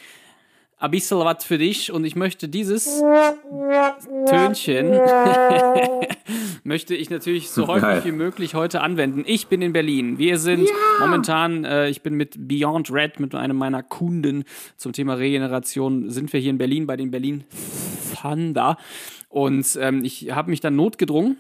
ein bisschen was für dich und ich möchte dieses (laughs) Tönchen (laughs) möchte ich natürlich so häufig Geil. wie möglich heute anwenden. Ich bin in Berlin. Wir sind momentan, äh, ich bin mit Beyond Red, mit einem meiner Kunden zum Thema Regeneration, sind wir hier in Berlin bei den Berlin Thunder. Und ähm, ich habe mich dann notgedrungen,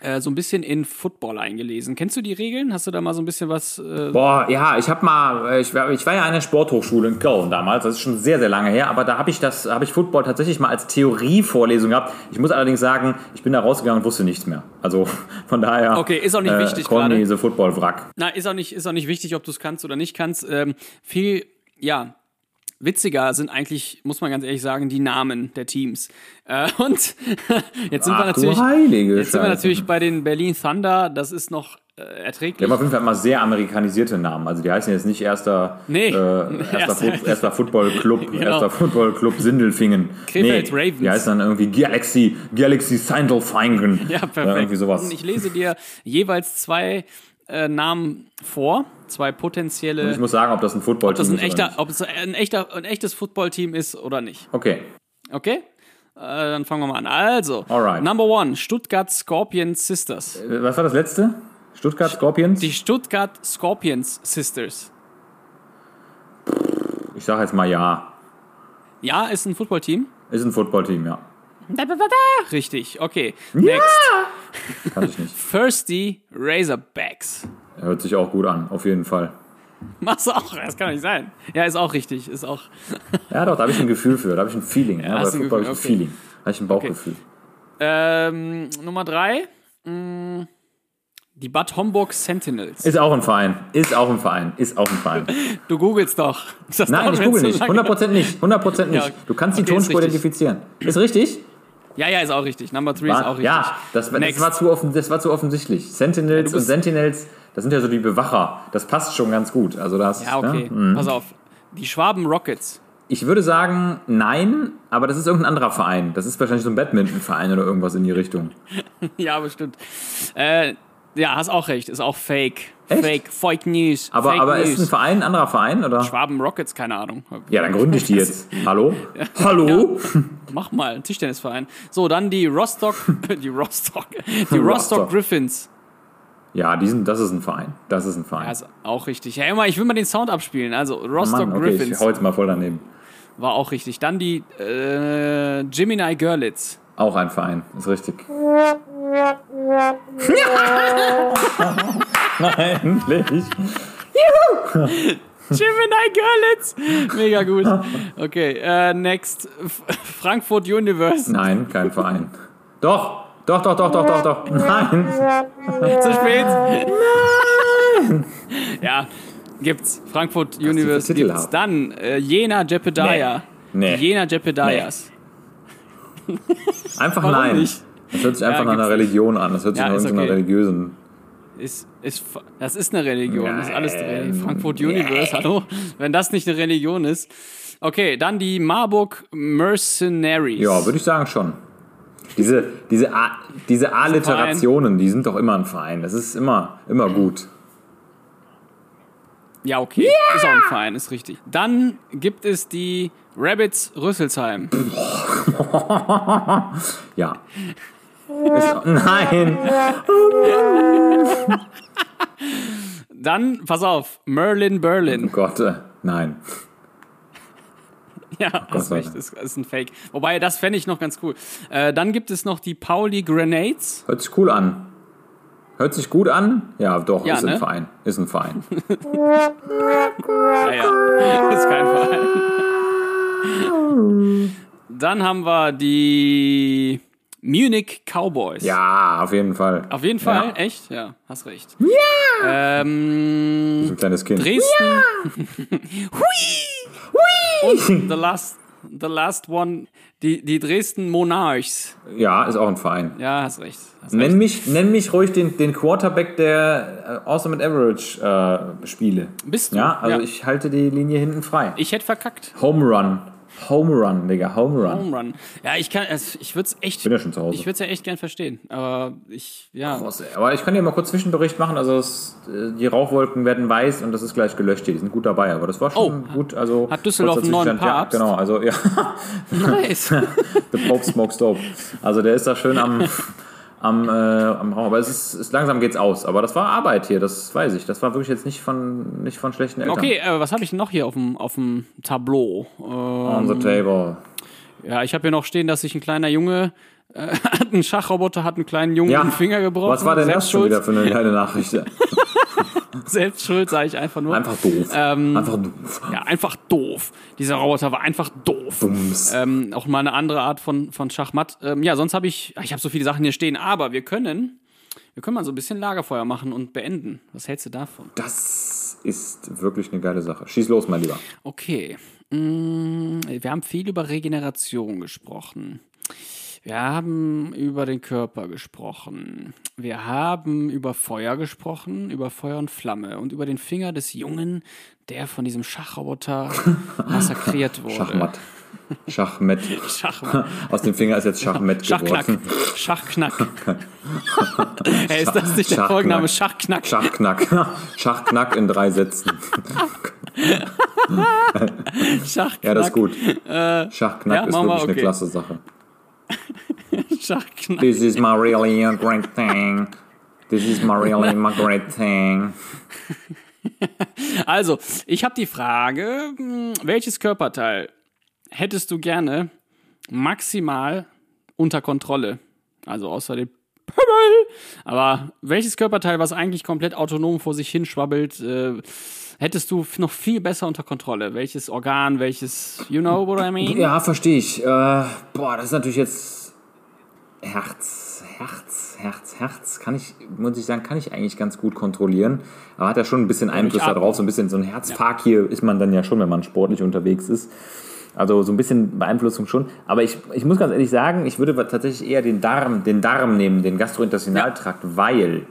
äh, so ein bisschen in Football eingelesen. Kennst du die Regeln? Hast du da mal so ein bisschen was? Äh, Boah, ja, ich habe mal, äh, ich war, ich war ja an der Sporthochschule in Köln damals, das ist schon sehr, sehr lange her, aber da habe ich das, habe ich Football tatsächlich mal als Theorievorlesung gehabt. Ich muss allerdings sagen, ich bin da rausgegangen und wusste nichts mehr. Also (laughs) von daher. Okay, ist auch nicht wichtig Call gerade. me the Football Wrack. Na, ist auch nicht, ist auch nicht wichtig, ob du es kannst oder nicht kannst. Ähm, viel, ja, witziger sind eigentlich, muss man ganz ehrlich sagen, die Namen der Teams. Äh, und (laughs) jetzt sind wir Ach, natürlich, jetzt sind wir natürlich bei den Berlin Thunder. Das ist noch äh, erträglich. Die haben auf jeden Fall immer sehr amerikanisierte Namen. Also die heißen jetzt nicht erster, Nee. äh, (laughs) erster, Erster- Foot, erster Football Club, (laughs) Genau. erster Football Club Sindelfingen. Krefeld Ravens. Die heißen dann irgendwie Galaxy, Galaxy Sindelfingen. Ja, perfekt. Oder irgendwie sowas. Und ich lese dir jeweils zwei äh, Namen vor, zwei potenzielle. Ich muss sagen, ob das ein Football-Team das ein ist oder echter, ob es ein echter, ein echtes Footballteam ist oder nicht. Okay. Okay? Äh, dann fangen wir mal an. Also, Alright. Number one, Stuttgart Scorpions Sisters. Äh, Was war das letzte? Stuttgart Scorpions? Die Stuttgart Scorpions Sisters. Ich sage jetzt mal ja. Ja, ist ein Footballteam. Ist ein Footballteam, ja. Richtig, okay. Next. Kann ich nicht. Thirsty Razorbacks. Hört sich auch gut an, auf jeden Fall. Machst du auch? Das kann doch nicht sein. Ja, ist auch richtig. Ist auch. (laughs) Ja, doch, da habe ich ein Gefühl für, da habe ich ein Feeling. Ja, bei Football habe ich ein okay. Feeling. Habe ich ein Bauchgefühl. Ähm, Nummer drei. mh, Die Bad Homburg Sentinels. Ist auch ein Verein. Ist auch ein Verein. Ist auch ein Verein. (laughs) Du googelst doch. Das Nein, ich google nicht. lange. 100% nicht. 100% nicht. Ja, Du kannst die okay, ist Tonspur identifizieren. Ist richtig? Ja, ja, ist auch richtig. Number three ist auch richtig. Ja, das, das, war zu offen, das war zu offensichtlich. Sentinels du und Sentinels, das sind ja so die Bewacher. Das passt schon ganz gut. Also das, Ja, okay. Ne? Pass auf. Die Schwaben Rockets. Ich würde sagen, nein, aber das ist irgendein anderer Verein. Das ist wahrscheinlich so ein Badminton-Verein oder irgendwas in die Richtung. (laughs) ja, bestimmt. Äh, ja, hast auch recht. Ist auch Fake. Echt? Fake. Fake News. Aber, Fake aber News. ist ein Verein ein anderer Verein, oder? Schwaben Rockets, keine Ahnung. Ja, dann gründe ich die jetzt. (laughs) Hallo? Hallo? Mach mal, ein Tischtennisverein. So, dann die Rostock, (laughs) die Rostock, die Rostock Rostock. Griffins. Ja, die sind, das ist ein Verein. Das ist ein Verein. Ja, ist auch richtig. Ja, immer, ich will mal den Sound abspielen. Also, Rostock Mann, okay, ich Griffins hau jetzt mal voll daneben. war auch richtig. Dann die äh, Gemini Görlitz. Auch ein Verein, ist richtig. Nein, endlich. Gemini Görlitz. Mega gut. Okay, äh, next. Frankfurt Universe. Nein, kein Verein. Doch, doch, doch, doch, doch, doch, doch. Nein. Zu spät. Nein. Ja, gibt's. Frankfurt Universe gibt's. haben. Dann äh, Jena Jeopardia. Nee. Die Jena Jeopardias. Einfach Warum nein. nicht? Das hört sich einfach Ja, nach einer. Religion an. Das hört sich Ja, nach irgendeiner okay. religiösen. Ist, ist, das ist eine Religion. Das ist alles Nein. Religion. Frankfurt Universe, hallo? Wenn das nicht eine Religion ist. Okay, dann die Marburg Mercenaries. Ja, würde ich sagen schon. Diese, diese, A, diese Alliterationen, die sind doch immer ein Verein. Das ist immer, immer gut. Ja, okay. Ist auch ein Verein, ist richtig. Dann gibt es die Rabbits Rüsselsheim. (laughs) Ja. Ist, (laughs) nein. Dann, pass auf, Merlin Oh Berlin. Gott, äh, nein. Ja, hast sei recht, Dank. ist, ist ein Fake. Wobei, das fände ich noch ganz cool. Äh, dann gibt es noch die Pauli Grenades. Hört sich cool an. Hört sich gut an? Ja, doch, Ja, ist ne? ein Verein. Ist ein Verein. (laughs) Ja, ja, (laughs) ist kein Verein. Dann haben wir die Munich Cowboys. Ja, auf jeden Fall. Auf jeden Fall, Ja. echt? Ja, hast recht. Ja! Ähm, So ein kleines Kind. Dresden. (laughs) Hui! Und the last, the last one, die, die Dresden Monarchs. Ja, ist auch ein Verein. Ja, hast recht. Hast recht. Nenn mich, nenn mich ruhig den, den Quarterback der äh, Awesome and Average äh, Spiele. Bist du? Ja, also Ja. ich halte die Linie hinten frei. Ich hätte verkackt. Home Run. Home Run, Digga. Home Run. Home Run. Ja, ich kann, also ich würde es echt, Bin ja schon zu Hause. ich würde es ja echt gern verstehen. Aber ich, ja. Boah, Aber ich kann dir mal kurz Zwischenbericht machen. Also es, äh, die Rauchwolken werden weiß und das ist gleich gelöscht hier. Die sind gut dabei, aber das war schon Oh, gut. Also hat Düsseldorf einen neuen. Papst? Ja, genau. Also ja, Nice. (laughs) the Pope smokes dope. Also der ist da schön am (laughs) am, äh, am Raum. Aber es ist, es langsam geht's aus. Aber das war Arbeit hier. Das weiß ich. Das war wirklich jetzt nicht von nicht von schlechten Eltern. Okay, äh, was habe ich noch hier auf dem, auf dem Tableau? Äh, On the table. ja, ich habe hier noch stehen, dass sich ein kleiner Junge, äh, (laughs) hat ein Schachroboter, hat einen kleinen Jungen Ja. den Finger gebrochen. Was war denn das schon wieder für eine geile Nachricht? (laughs) (laughs) Selbst schuld, sage ich einfach nur. Einfach doof. Ähm, Einfach doof. Ja, einfach doof. Dieser Roboter war einfach doof. Bums. Ähm, auch mal eine andere Art von, von Schachmatt. Ähm, ja, sonst habe ich, ich habe so viele Sachen hier stehen, aber wir können, wir können mal so ein bisschen Lagerfeuer machen und beenden. Was hältst du davon? Das ist wirklich eine geile Sache. Schieß los, mein Lieber. Okay. Mm, Wir haben viel über Regeneration gesprochen. Wir haben über den Körper gesprochen. Wir haben über Feuer gesprochen, über Feuer und Flamme und über den Finger des Jungen, der von diesem Schachroboter (laughs) massakriert wurde. Schachmatt. Schachmett. Schachmatt. (laughs) Aus dem Finger ist jetzt Schachmett Schachknack. geworden. Schachknack. (laughs) hey, ist das nicht der Schachknack. Folgenname? Schachknack. Schachknack. Schachknack in drei Sätzen. Schachknack. Ja, das ist gut. Schachknack ja, ist wirklich eine okay. klasse Sache. (laughs) Schachknack. This is my really a great thing. This is my really my great thing. (laughs) Also, ich habe die Frage, mh, welches Körperteil hättest du gerne maximal unter Kontrolle? Also außer dem Pimmel. Aber welches Körperteil, was eigentlich komplett autonom vor sich hinschwabbelt, äh, hättest du noch viel besser unter Kontrolle? Welches Organ, welches, you know what I mean? Ja, verstehe ich. Äh, boah, das ist natürlich jetzt Herz, Herz, Herz, Herz. Kann ich, muss ich sagen, kann ich eigentlich ganz gut kontrollieren. Aber hat ja schon ein bisschen Einfluss Atmung. darauf. So ein bisschen so ein Herzpark hier ist man dann ja schon, wenn man sportlich unterwegs ist. Also so ein bisschen Beeinflussung schon. Aber ich, ich muss ganz ehrlich sagen, ich würde tatsächlich eher den Darm, den Darm nehmen, den Gastrointestinaltrakt, weil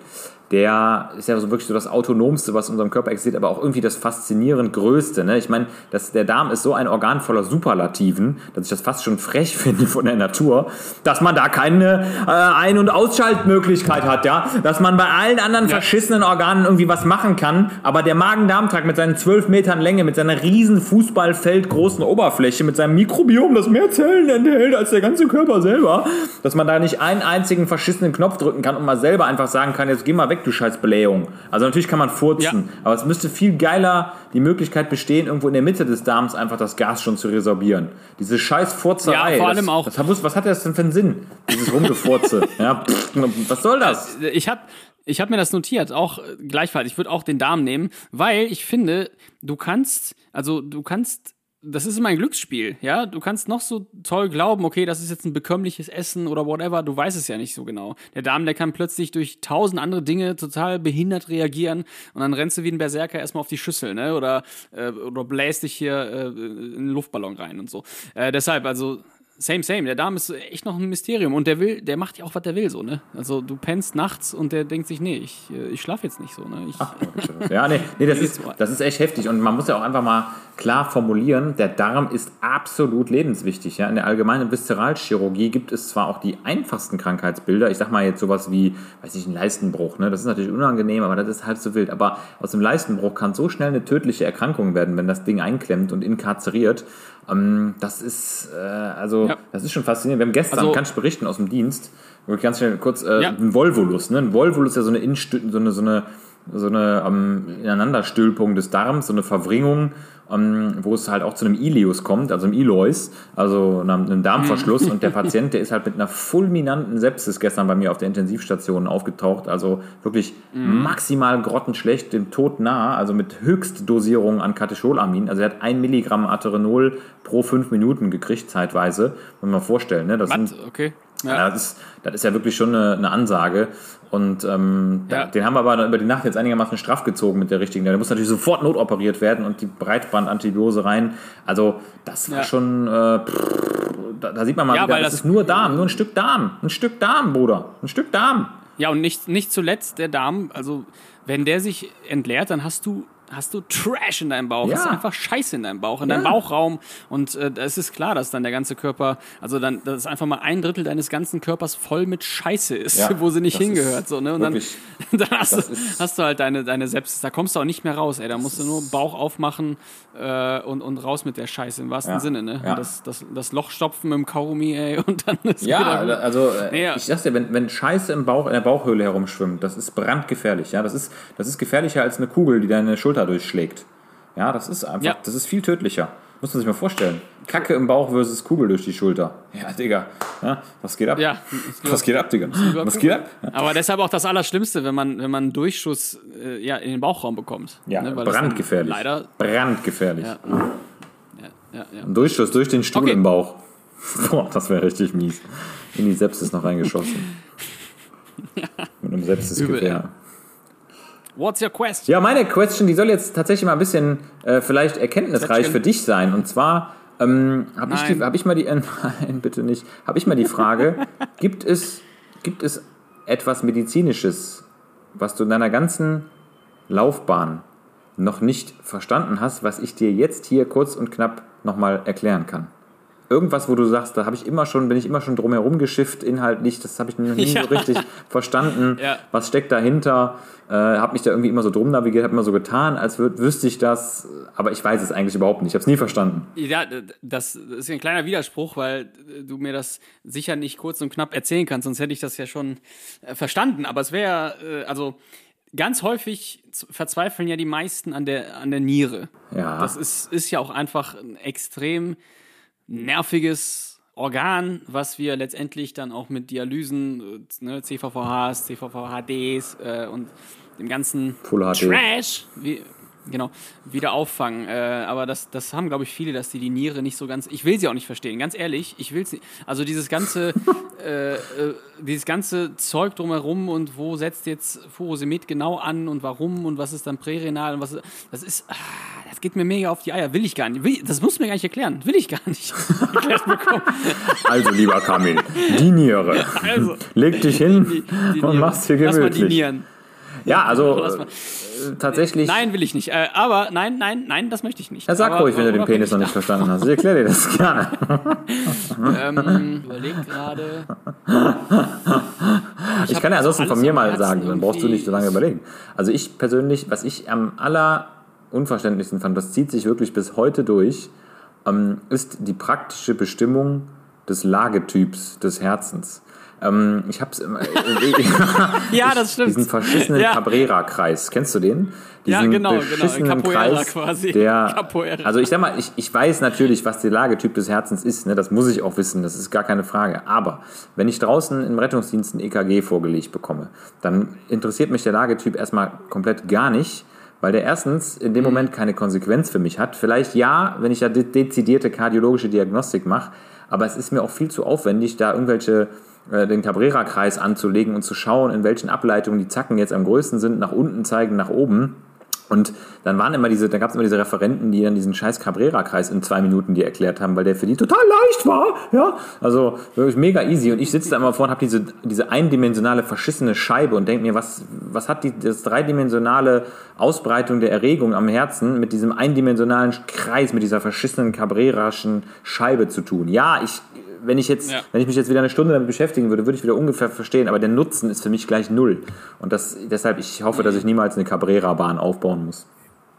der ist ja so wirklich so das Autonomste, was in unserem Körper existiert, aber auch irgendwie das faszinierend Größte. Ne? Ich meine, das- der Darm ist so ein Organ voller Superlativen, dass ich das fast schon frech (laughs) finde von der Natur, dass man da keine äh, Ein- und Ausschaltmöglichkeit hat, ja. Dass man bei allen anderen verschissenen Organen irgendwie was machen kann, aber der Magen-Darm-Trakt mit seinen 12 Metern Länge, mit seiner riesen Fußballfeldgroßen Oberfläche, mit seinem Mikrobiom, das mehr Zellen enthält als der ganze Körper selber, dass man da nicht einen einzigen verschissenen Knopf drücken kann und mal selber einfach sagen kann, jetzt geh mal weg, du scheiß Blähung. Also natürlich kann man furzen, Ja. aber es müsste viel geiler die Möglichkeit bestehen, irgendwo in der Mitte des Darms einfach das Gas schon zu resorbieren. Diese scheiß Furzerei. Ja, vor allem das, auch- Das, was hat das denn für einen Sinn? Dieses Rumgefurze. (laughs) ja, pff, was soll das? Ich habe ich hab mir das notiert, auch äh, gleichfalls. Ich würde auch den Darm nehmen, weil ich finde, du kannst, also du kannst, das ist immer ein Glücksspiel, ja. Du kannst noch so toll glauben, okay, das ist jetzt ein bekömmliches Essen oder whatever, du weißt es ja nicht so genau. Der Darm, der kann plötzlich durch tausend andere Dinge total behindert reagieren und dann rennst du wie ein Berserker erstmal auf die Schüssel, ne? Oder, äh, oder bläst dich hier äh, in einen Luftballon rein und so. Äh, deshalb, also Same, same. Der Darm ist echt noch ein Mysterium und der will, der macht ja auch, was der will, so, ne? Also du pennst nachts und der denkt sich, nee, ich, äh, ich schlafe jetzt nicht so, ne? Ich, Ja, nee, nee das, (laughs) ist, das ist echt heftig. Und man muss ja auch einfach mal klar formulieren, der Darm ist absolut lebenswichtig. Ja? In der allgemeinen Viszeralchirurgie gibt es zwar auch die einfachsten Krankheitsbilder, ich sag mal jetzt sowas wie, weiß ich, ein Leistenbruch. Ne? Das ist natürlich unangenehm, aber das ist halb so wild. Aber aus dem Leistenbruch kann so schnell eine tödliche Erkrankung werden, wenn das Ding einklemmt und inkarzeriert. Ähm, das ist, äh, also, Ja. das ist schon faszinierend. Wir haben gestern, Also- kann ich berichten aus dem Dienst, ganz schnell kurz, äh, Ja. ein Volvulus. Ne? Ein Volvulus ist ja so eine Innenstütte, so eine, so eine so eine ähm, Ineinanderstülpung des Darms, so eine Verwringung, ähm, wo es halt auch zu einem Ileus kommt, also einem Ileus, also einem, einem Darmverschluss. und der Patient, der ist halt mit einer fulminanten Sepsis gestern bei mir auf der Intensivstation aufgetaucht. Also wirklich maximal grottenschlecht, dem Tod nah, also mit Höchstdosierung an Catecholamin. Also er hat ein Milligramm Aterenol pro fünf Minuten gekriegt, zeitweise. Muss man mal vorstellen. Ne? Das sind Was? Okay. Ja. das, ist, das ist ja wirklich schon eine, eine Ansage. Und ähm, Ja. den haben wir aber über die Nacht jetzt einigermaßen straff gezogen mit der richtigen. Der muss natürlich sofort notoperiert werden und die Breitbandantibiose rein. Also das war Ja. schon, äh, pff, da, da sieht man mal Ja, wieder, weil das, das- ist nur Darm, nur ein Stück Darm. Ein Stück Darm, Bruder. Ein Stück Darm. Ja, und nicht, nicht zuletzt der Darm, also wenn der sich entleert, dann hast du hast du Trash in deinem Bauch, Ja. hast einfach Scheiße in deinem Bauch, in Ja. deinem Bauchraum und äh, es ist klar, dass dann der ganze Körper, also dann, dass einfach mal ein Drittel deines ganzen Körpers voll mit Scheiße ist, Ja, (laughs) wo sie nicht hingehört, so, ne? Und dann, (laughs) dann hast, du, hast du halt deine, deine Sepsis, da kommst du auch nicht mehr raus, ey, da musst du nur Bauch aufmachen äh, und, und raus mit der Scheiße, im wahrsten. Sinne, ne? Ja. Das, das, das Loch stopfen mit dem Kaugummi, ey, (laughs) und dann ist Ja, wieder also äh, Ja. ich sag's dir, wenn, wenn Scheiße im Bauch, in der Bauchhöhle herumschwimmt, das ist brandgefährlich. Ja, das ist, das ist gefährlicher als eine Kugel, die deine Schulter durchschlägt. Ja, das ist einfach, Ja. das ist viel tödlicher. Muss man sich mal vorstellen. Kacke im Bauch versus Kugel durch die Schulter. Ja, Digga. Ja, was geht ab? Ja, Was geht ab, Digga? Was geht ab? Aber deshalb auch das Allerschlimmste, wenn man, wenn man einen Durchschuss äh, ja, in den Bauchraum bekommt. Ja, Ne, brandgefährlich. Leider. Brandgefährlich. Ja, ja, ja, ja. Ein Durchschuss durch den Stuhl Okay. im Bauch. (laughs) Boah, das wäre richtig mies. In die Sepsis noch reingeschossen. (laughs) Mit einem Sepsisgewehr. What's your question? Ja, meine Question, die soll jetzt tatsächlich mal ein bisschen äh, vielleicht erkenntnisreich für dich sein. Und zwar ähm, habe ich, die- hab ich mal die, äh, (laughs) nein, bitte nicht, habe ich mal die Frage, (laughs) gibt es, gibt es etwas Medizinisches, was du in deiner ganzen Laufbahn noch nicht verstanden hast, was ich dir jetzt hier kurz und knapp nochmal erklären kann? Irgendwas, wo du sagst, da habe ich immer schon, bin ich immer schon drumherum geschifft, inhaltlich, das habe ich noch nie (laughs) Ja. so richtig verstanden. Ja. Was steckt dahinter? Äh, habe mich da irgendwie immer so drum navigiert, habe immer so getan, als würd, wüsste ich das, aber ich weiß es eigentlich überhaupt nicht. Ich habe es nie verstanden. Ja, das ist ein kleiner Widerspruch, weil du mir das sicher nicht kurz und knapp erzählen kannst, sonst hätte ich das ja schon äh, verstanden. Aber es wäre, äh, also ganz häufig verzweifeln ja die meisten an der, an der Niere. Ja. Das ist, ist ja auch einfach ein extrem nerviges Organ, was wir letztendlich dann auch mit Dialysen, äh, ne, CVVHs, CVVHDs äh, und dem ganzen. Trash, wie, genau, wieder auffangen. Äh, aber das, das haben, glaube ich, viele, dass die die Niere nicht so ganz. Ich will sie auch nicht verstehen, ganz ehrlich. Ich will sie. Also dieses ganze, (laughs) äh, äh, dieses ganze Zeug drumherum und wo setzt jetzt Furosemid genau an und warum und was ist dann prärenal und was. Das ist. Ah, das geht mir mega auf die Eier. Will ich gar nicht. Will, das muss mir gar nicht erklären. Will ich gar nicht. (laughs) Also, lieber Kamil, die Niere. Also, Leg dich hin die, die und mach's dir Lass mal die gemütlich. Nieren. Ja, also mal. äh, tatsächlich. Nein, will ich nicht. Äh, aber nein, nein, nein, das möchte ich nicht. Ja, sag aber, ruhig, wenn du den Penis noch nicht verstanden hast. Ich erkläre dir das (laughs) gerne. Ähm, überleg gerade. Ich, kann ja ansonsten von mir mal sagen, dann brauchst du nicht so lange überlegen. Also ich persönlich, was ich am aller unverständlichsten fand, das zieht sich wirklich bis heute durch, ähm, ist die praktische Bestimmung des Lagetyps des Herzens. Ähm, ich hab's immer. (laughs) Ja, das stimmt. Diesen verschissenen Ja. Cabrera-Kreis. Kennst du den? Ja, Diesen genau, genau. beschissenen Capoeira Kreis, quasi. Der, (laughs) Capoeira. Also ich sag mal, ich, ich weiß natürlich, was der Lagetyp des Herzens ist. Ne? Das muss ich auch wissen. Das ist gar keine Frage. Aber wenn ich draußen im Rettungsdienst ein EKG vorgelegt bekomme, dann interessiert mich der Lagetyp erstmal komplett gar nicht. Weil der erstens in dem Mhm. Moment keine Konsequenz für mich hat. Vielleicht ja, wenn ich ja de dezidierte kardiologische Diagnostik mache, aber es ist mir auch viel zu aufwendig, da irgendwelche äh, den Cabrera-Kreis anzulegen und zu schauen, in welchen Ableitungen die Zacken jetzt am größten sind, nach unten zeigen, nach oben. Und dann waren immer diese, da gab es immer diese Referenten, die dann diesen scheiß Cabrera-Kreis in zwei Minuten die erklärt haben, weil der für die total leicht war. Ja, also wirklich mega easy. Und ich sitze da immer vor und habe diese, diese eindimensionale verschissene Scheibe und denke mir, was, was hat die das dreidimensionale Ausbreitung der Erregung am Herzen mit diesem eindimensionalen Kreis, mit dieser verschissenen Cabreraschen Scheibe zu tun? Ja, ich, wenn ich jetzt, Ja. wenn ich mich jetzt wieder eine Stunde damit beschäftigen würde, würde ich wieder ungefähr verstehen, aber der Nutzen ist für mich gleich null. Und das, deshalb, ich hoffe, dass ich niemals eine Cabrera-Bahn aufbauen muss.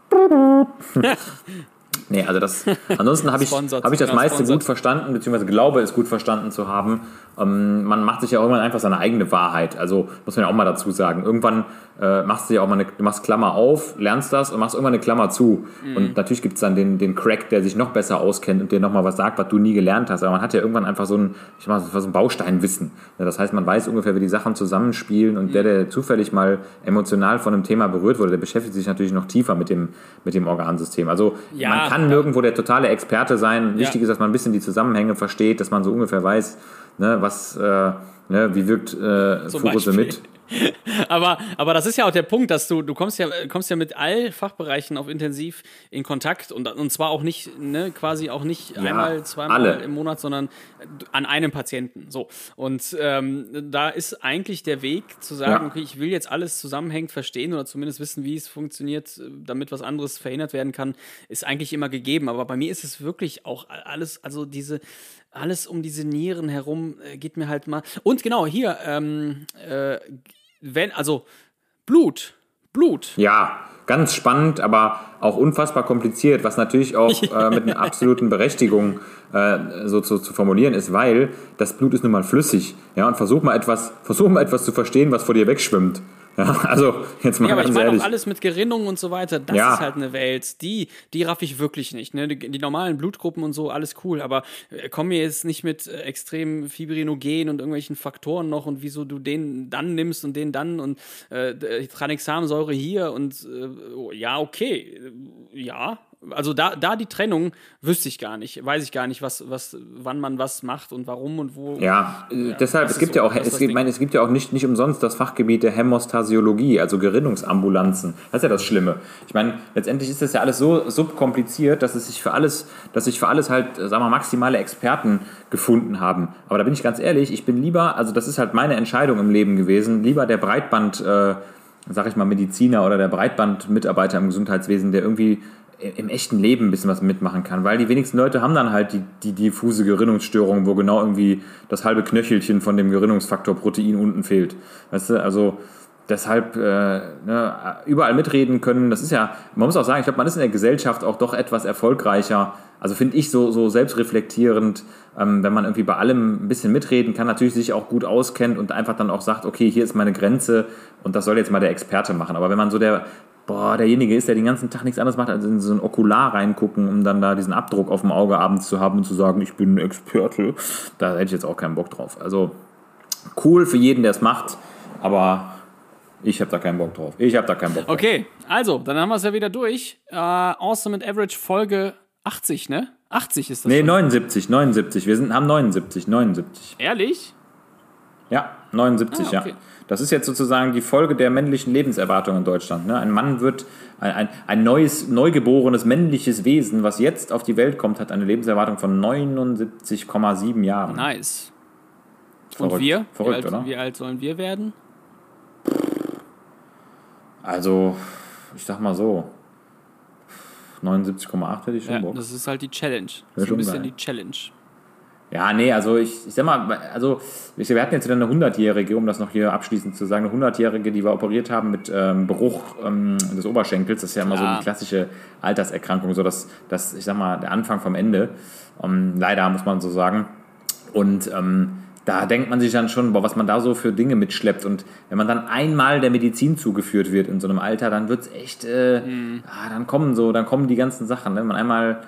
(laughs) nee, also das, ansonsten habe ich, hab ich das meiste gut verstanden, beziehungsweise glaube es gut verstanden zu haben. Ähm, man macht sich ja irgendwann einfach seine eigene Wahrheit. Also muss man ja auch mal dazu sagen. Irgendwann äh, machst du ja auch mal eine, machst Klammer auf, lernst das und machst irgendwann eine Klammer zu. Mhm. Und natürlich gibt es dann den, den Crack, der sich noch besser auskennt und dir nochmal was sagt, was du nie gelernt hast. Aber man hat ja irgendwann einfach so ein, ich mach, so ein Bausteinwissen. Das heißt, man weiß ungefähr, wie die Sachen zusammenspielen und der, Mhm. der zufällig mal emotional von einem Thema berührt wurde, der beschäftigt sich natürlich noch tiefer mit dem, mit dem Organsystem. Also Ja, man kann ja. nirgendwo der totale Experte sein. Wichtig Ja. ist, dass man ein bisschen die Zusammenhänge versteht, dass man so ungefähr weiß, ne, was, äh, ne, wie wirkt äh, Zum Furosemid. (laughs) Aber, aber das ist ja auch der Punkt, dass du, du kommst ja, kommst ja mit all Fachbereichen auf intensiv in Kontakt und, und zwar auch nicht, ne, quasi auch nicht einmal, zweimal alle. im Monat, sondern an einem Patienten. So. Und ähm, da ist eigentlich der Weg zu sagen, Ja. okay, ich will jetzt alles zusammenhängend verstehen oder zumindest wissen, wie es funktioniert, damit was anderes verhindert werden kann, ist eigentlich immer gegeben. Aber bei mir ist es wirklich auch alles, also diese, alles um diese Nieren herum äh, geht mir halt mal. Und genau, hier, ähm, äh, wenn, also Blut, Blut. Ja, ganz spannend, aber auch unfassbar kompliziert, was natürlich auch (laughs) äh, mit einer absoluten Berechtigung äh, so zu, zu formulieren ist, weil das Blut ist nun mal flüssig. Ja, und versuch mal etwas, versuch mal etwas zu verstehen, was vor dir wegschwimmt. Ja, also jetzt mal Ja, aber ich ganz meine ehrlich. auch alles mit Gerinnung und so weiter, das Ja. ist halt eine Welt, die, die raff ich wirklich nicht. Ne? Die, die normalen Blutgruppen und so, alles cool, aber äh, komm mir jetzt nicht mit äh, extrem Fibrinogen und irgendwelchen Faktoren noch und wieso du den dann nimmst und den dann und äh, Tranexamsäure hier und äh, oh, ja, okay, äh, ja. Also da, da die Trennung wüsste ich gar nicht, weiß ich gar nicht, was, was, wann man was macht und warum und wo. Ja, äh, deshalb, das es gibt so- ja auch, es gibt, meine, es gibt ja auch nicht, nicht umsonst das Fachgebiet der Hämostasiologie, also Gerinnungsambulanzen. Das ist ja das Schlimme. Ich meine, letztendlich ist das ja alles so subkompliziert, dass es sich für alles, dass sich für alles halt, sagen wir, maximale Experten gefunden haben. Aber da bin ich ganz ehrlich, ich bin lieber, also das ist halt meine Entscheidung im Leben gewesen, lieber der Breitband, äh, sag ich mal, Mediziner oder der Breitbandmitarbeiter im Gesundheitswesen, der irgendwie im echten Leben ein bisschen was mitmachen kann, weil die wenigsten Leute haben dann halt die, die diffuse Gerinnungsstörung, wo genau irgendwie das halbe Knöchelchen von dem Gerinnungsfaktor Protein unten fehlt. Weißt du, also deshalb äh, ne, überall mitreden können, das ist ja, man muss auch sagen, ich glaube, man ist in der Gesellschaft auch doch etwas erfolgreicher, also finde ich so, so selbstreflektierend, ähm, wenn man irgendwie bei allem ein bisschen mitreden kann, natürlich sich auch gut auskennt und einfach dann auch sagt, okay, hier ist meine Grenze und das soll jetzt mal der Experte machen. Aber wenn man so der, boah, derjenige ist, der den ganzen Tag nichts anderes macht, als in so ein Okular reingucken, um dann da diesen Abdruck auf dem Auge abends zu haben und zu sagen, ich bin ein Experte, da hätte ich jetzt auch keinen Bock drauf. Also cool für jeden, der es macht, aber ich habe da keinen Bock drauf. Ich habe da keinen Bock drauf. Okay, also, dann haben wir es ja wieder durch. Äh, awesome and Average Folge 80, ne? 80 ist das. Nee, schon. 79, 79. Wir sind, haben 79, 79. Ehrlich? Ja, 79, Ah, okay. ja. Das ist jetzt sozusagen die Folge der männlichen Lebenserwartung in Deutschland. Ne? Ein Mann wird, ein, ein, ein neues, neugeborenes männliches Wesen, was jetzt auf die Welt kommt, hat eine Lebenserwartung von 79,7 Jahren. Nice. Verrückt. Und wir? Verrückt, wie, alt, oder? wie alt sollen wir werden? Also, ich sag mal so, 79,8 hätte ich schon Ja, Bock. das ist halt die Challenge. Wär So ein bisschen geil. die Challenge. Ja, nee, also ich, ich sag mal, also ich, wir hatten jetzt wieder eine 100-Jährige, um das noch hier abschließend zu sagen, eine 100-Jährige, die wir operiert haben mit ähm, Bruch ähm, des Oberschenkels. Das ist ja immer so Klar. die klassische Alterserkrankung, so dass das, ich sag mal, der Anfang vom Ende. Ähm, leider muss man so sagen. Und ähm, da denkt man sich dann schon, boah, was man da so für Dinge mitschleppt. Und wenn man dann einmal der Medizin zugeführt wird in so einem Alter, dann wird's echt, äh, ah, dann kommen so, dann kommen die ganzen Sachen. Ne? Wenn man einmal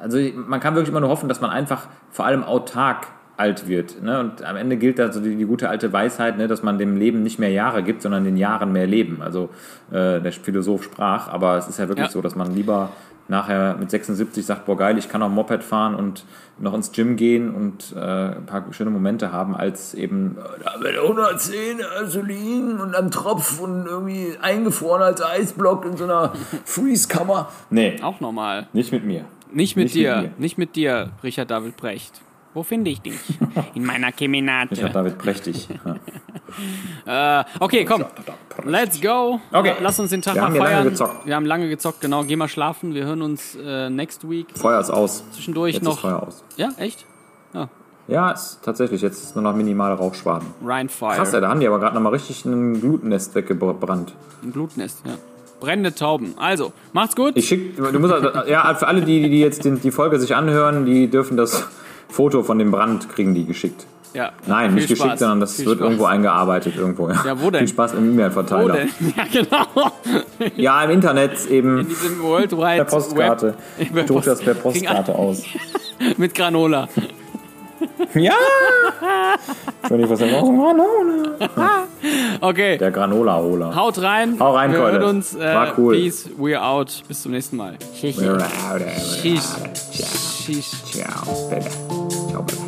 also man kann wirklich immer nur hoffen, dass man einfach vor allem autark alt wird. Ne? Und am Ende gilt da so die, die gute alte Weisheit, ne? dass man dem Leben nicht mehr Jahre gibt, sondern den Jahren mehr Leben. Also äh, der Philosoph sprach, aber es ist ja wirklich Ja. so, dass man lieber nachher mit 76 sagt, boah geil, ich kann auch Moped fahren und noch ins Gym gehen und äh, ein paar schöne Momente haben, als eben äh, mit 110 also liegen und am Tropf und irgendwie eingefroren als Eisblock in so einer (laughs) Freeze-Kammer. Nee, Auch normal. nicht mit mir. Nicht mit Nicht mit dir. nicht mit dir, Richard David Brecht. Wo finde ich dich? (laughs) In meiner Keminate. hab David prächtig. Ja. (laughs) Äh, okay, komm. Let's go. Okay. Lass uns den Tag Wir mal haben feiern. lange gezockt. Wir haben lange gezockt, genau. Geh mal schlafen. Wir hören uns äh, next week. Feuer ist aus. Zwischendurch Jetzt noch. ist Feuer aus. Ja, echt? Ja, ist tatsächlich. Jetzt ist nur noch minimale Rauchschwaden. Rhine Fire. Krass, ey, da haben die aber gerade nochmal richtig ein Glutnest weggebrannt. Ein Blutnest, ja. Brennende Tauben. Also, macht's gut. Ich schick, du musst, also- ja, für alle, die, die jetzt den, die Folge sich anhören, die dürfen das Foto von dem Brand kriegen die geschickt. Ja. Nein, nicht geschickt, Spaß. sondern das Viel wird Spaß. irgendwo eingearbeitet irgendwo. Ja, wo denn? Viel Spaß im E-Mail-Verteiler. (laughs) Ja, genau. Ja, im Internet eben. In diesem World Wide Per Postkarte. Web. Ich druck das per Post- Postkarte aus. (laughs) Mit Granola. Ja! Wenn ich was sagen Granola. Okay. Der Granola-Holer. Haut rein. Hau rein, Wir hören uns. Äh, War cool. Peace. We're out. Bis zum nächsten Mal. Tschüss. Ciao, Tschüss. Tschüss. baby.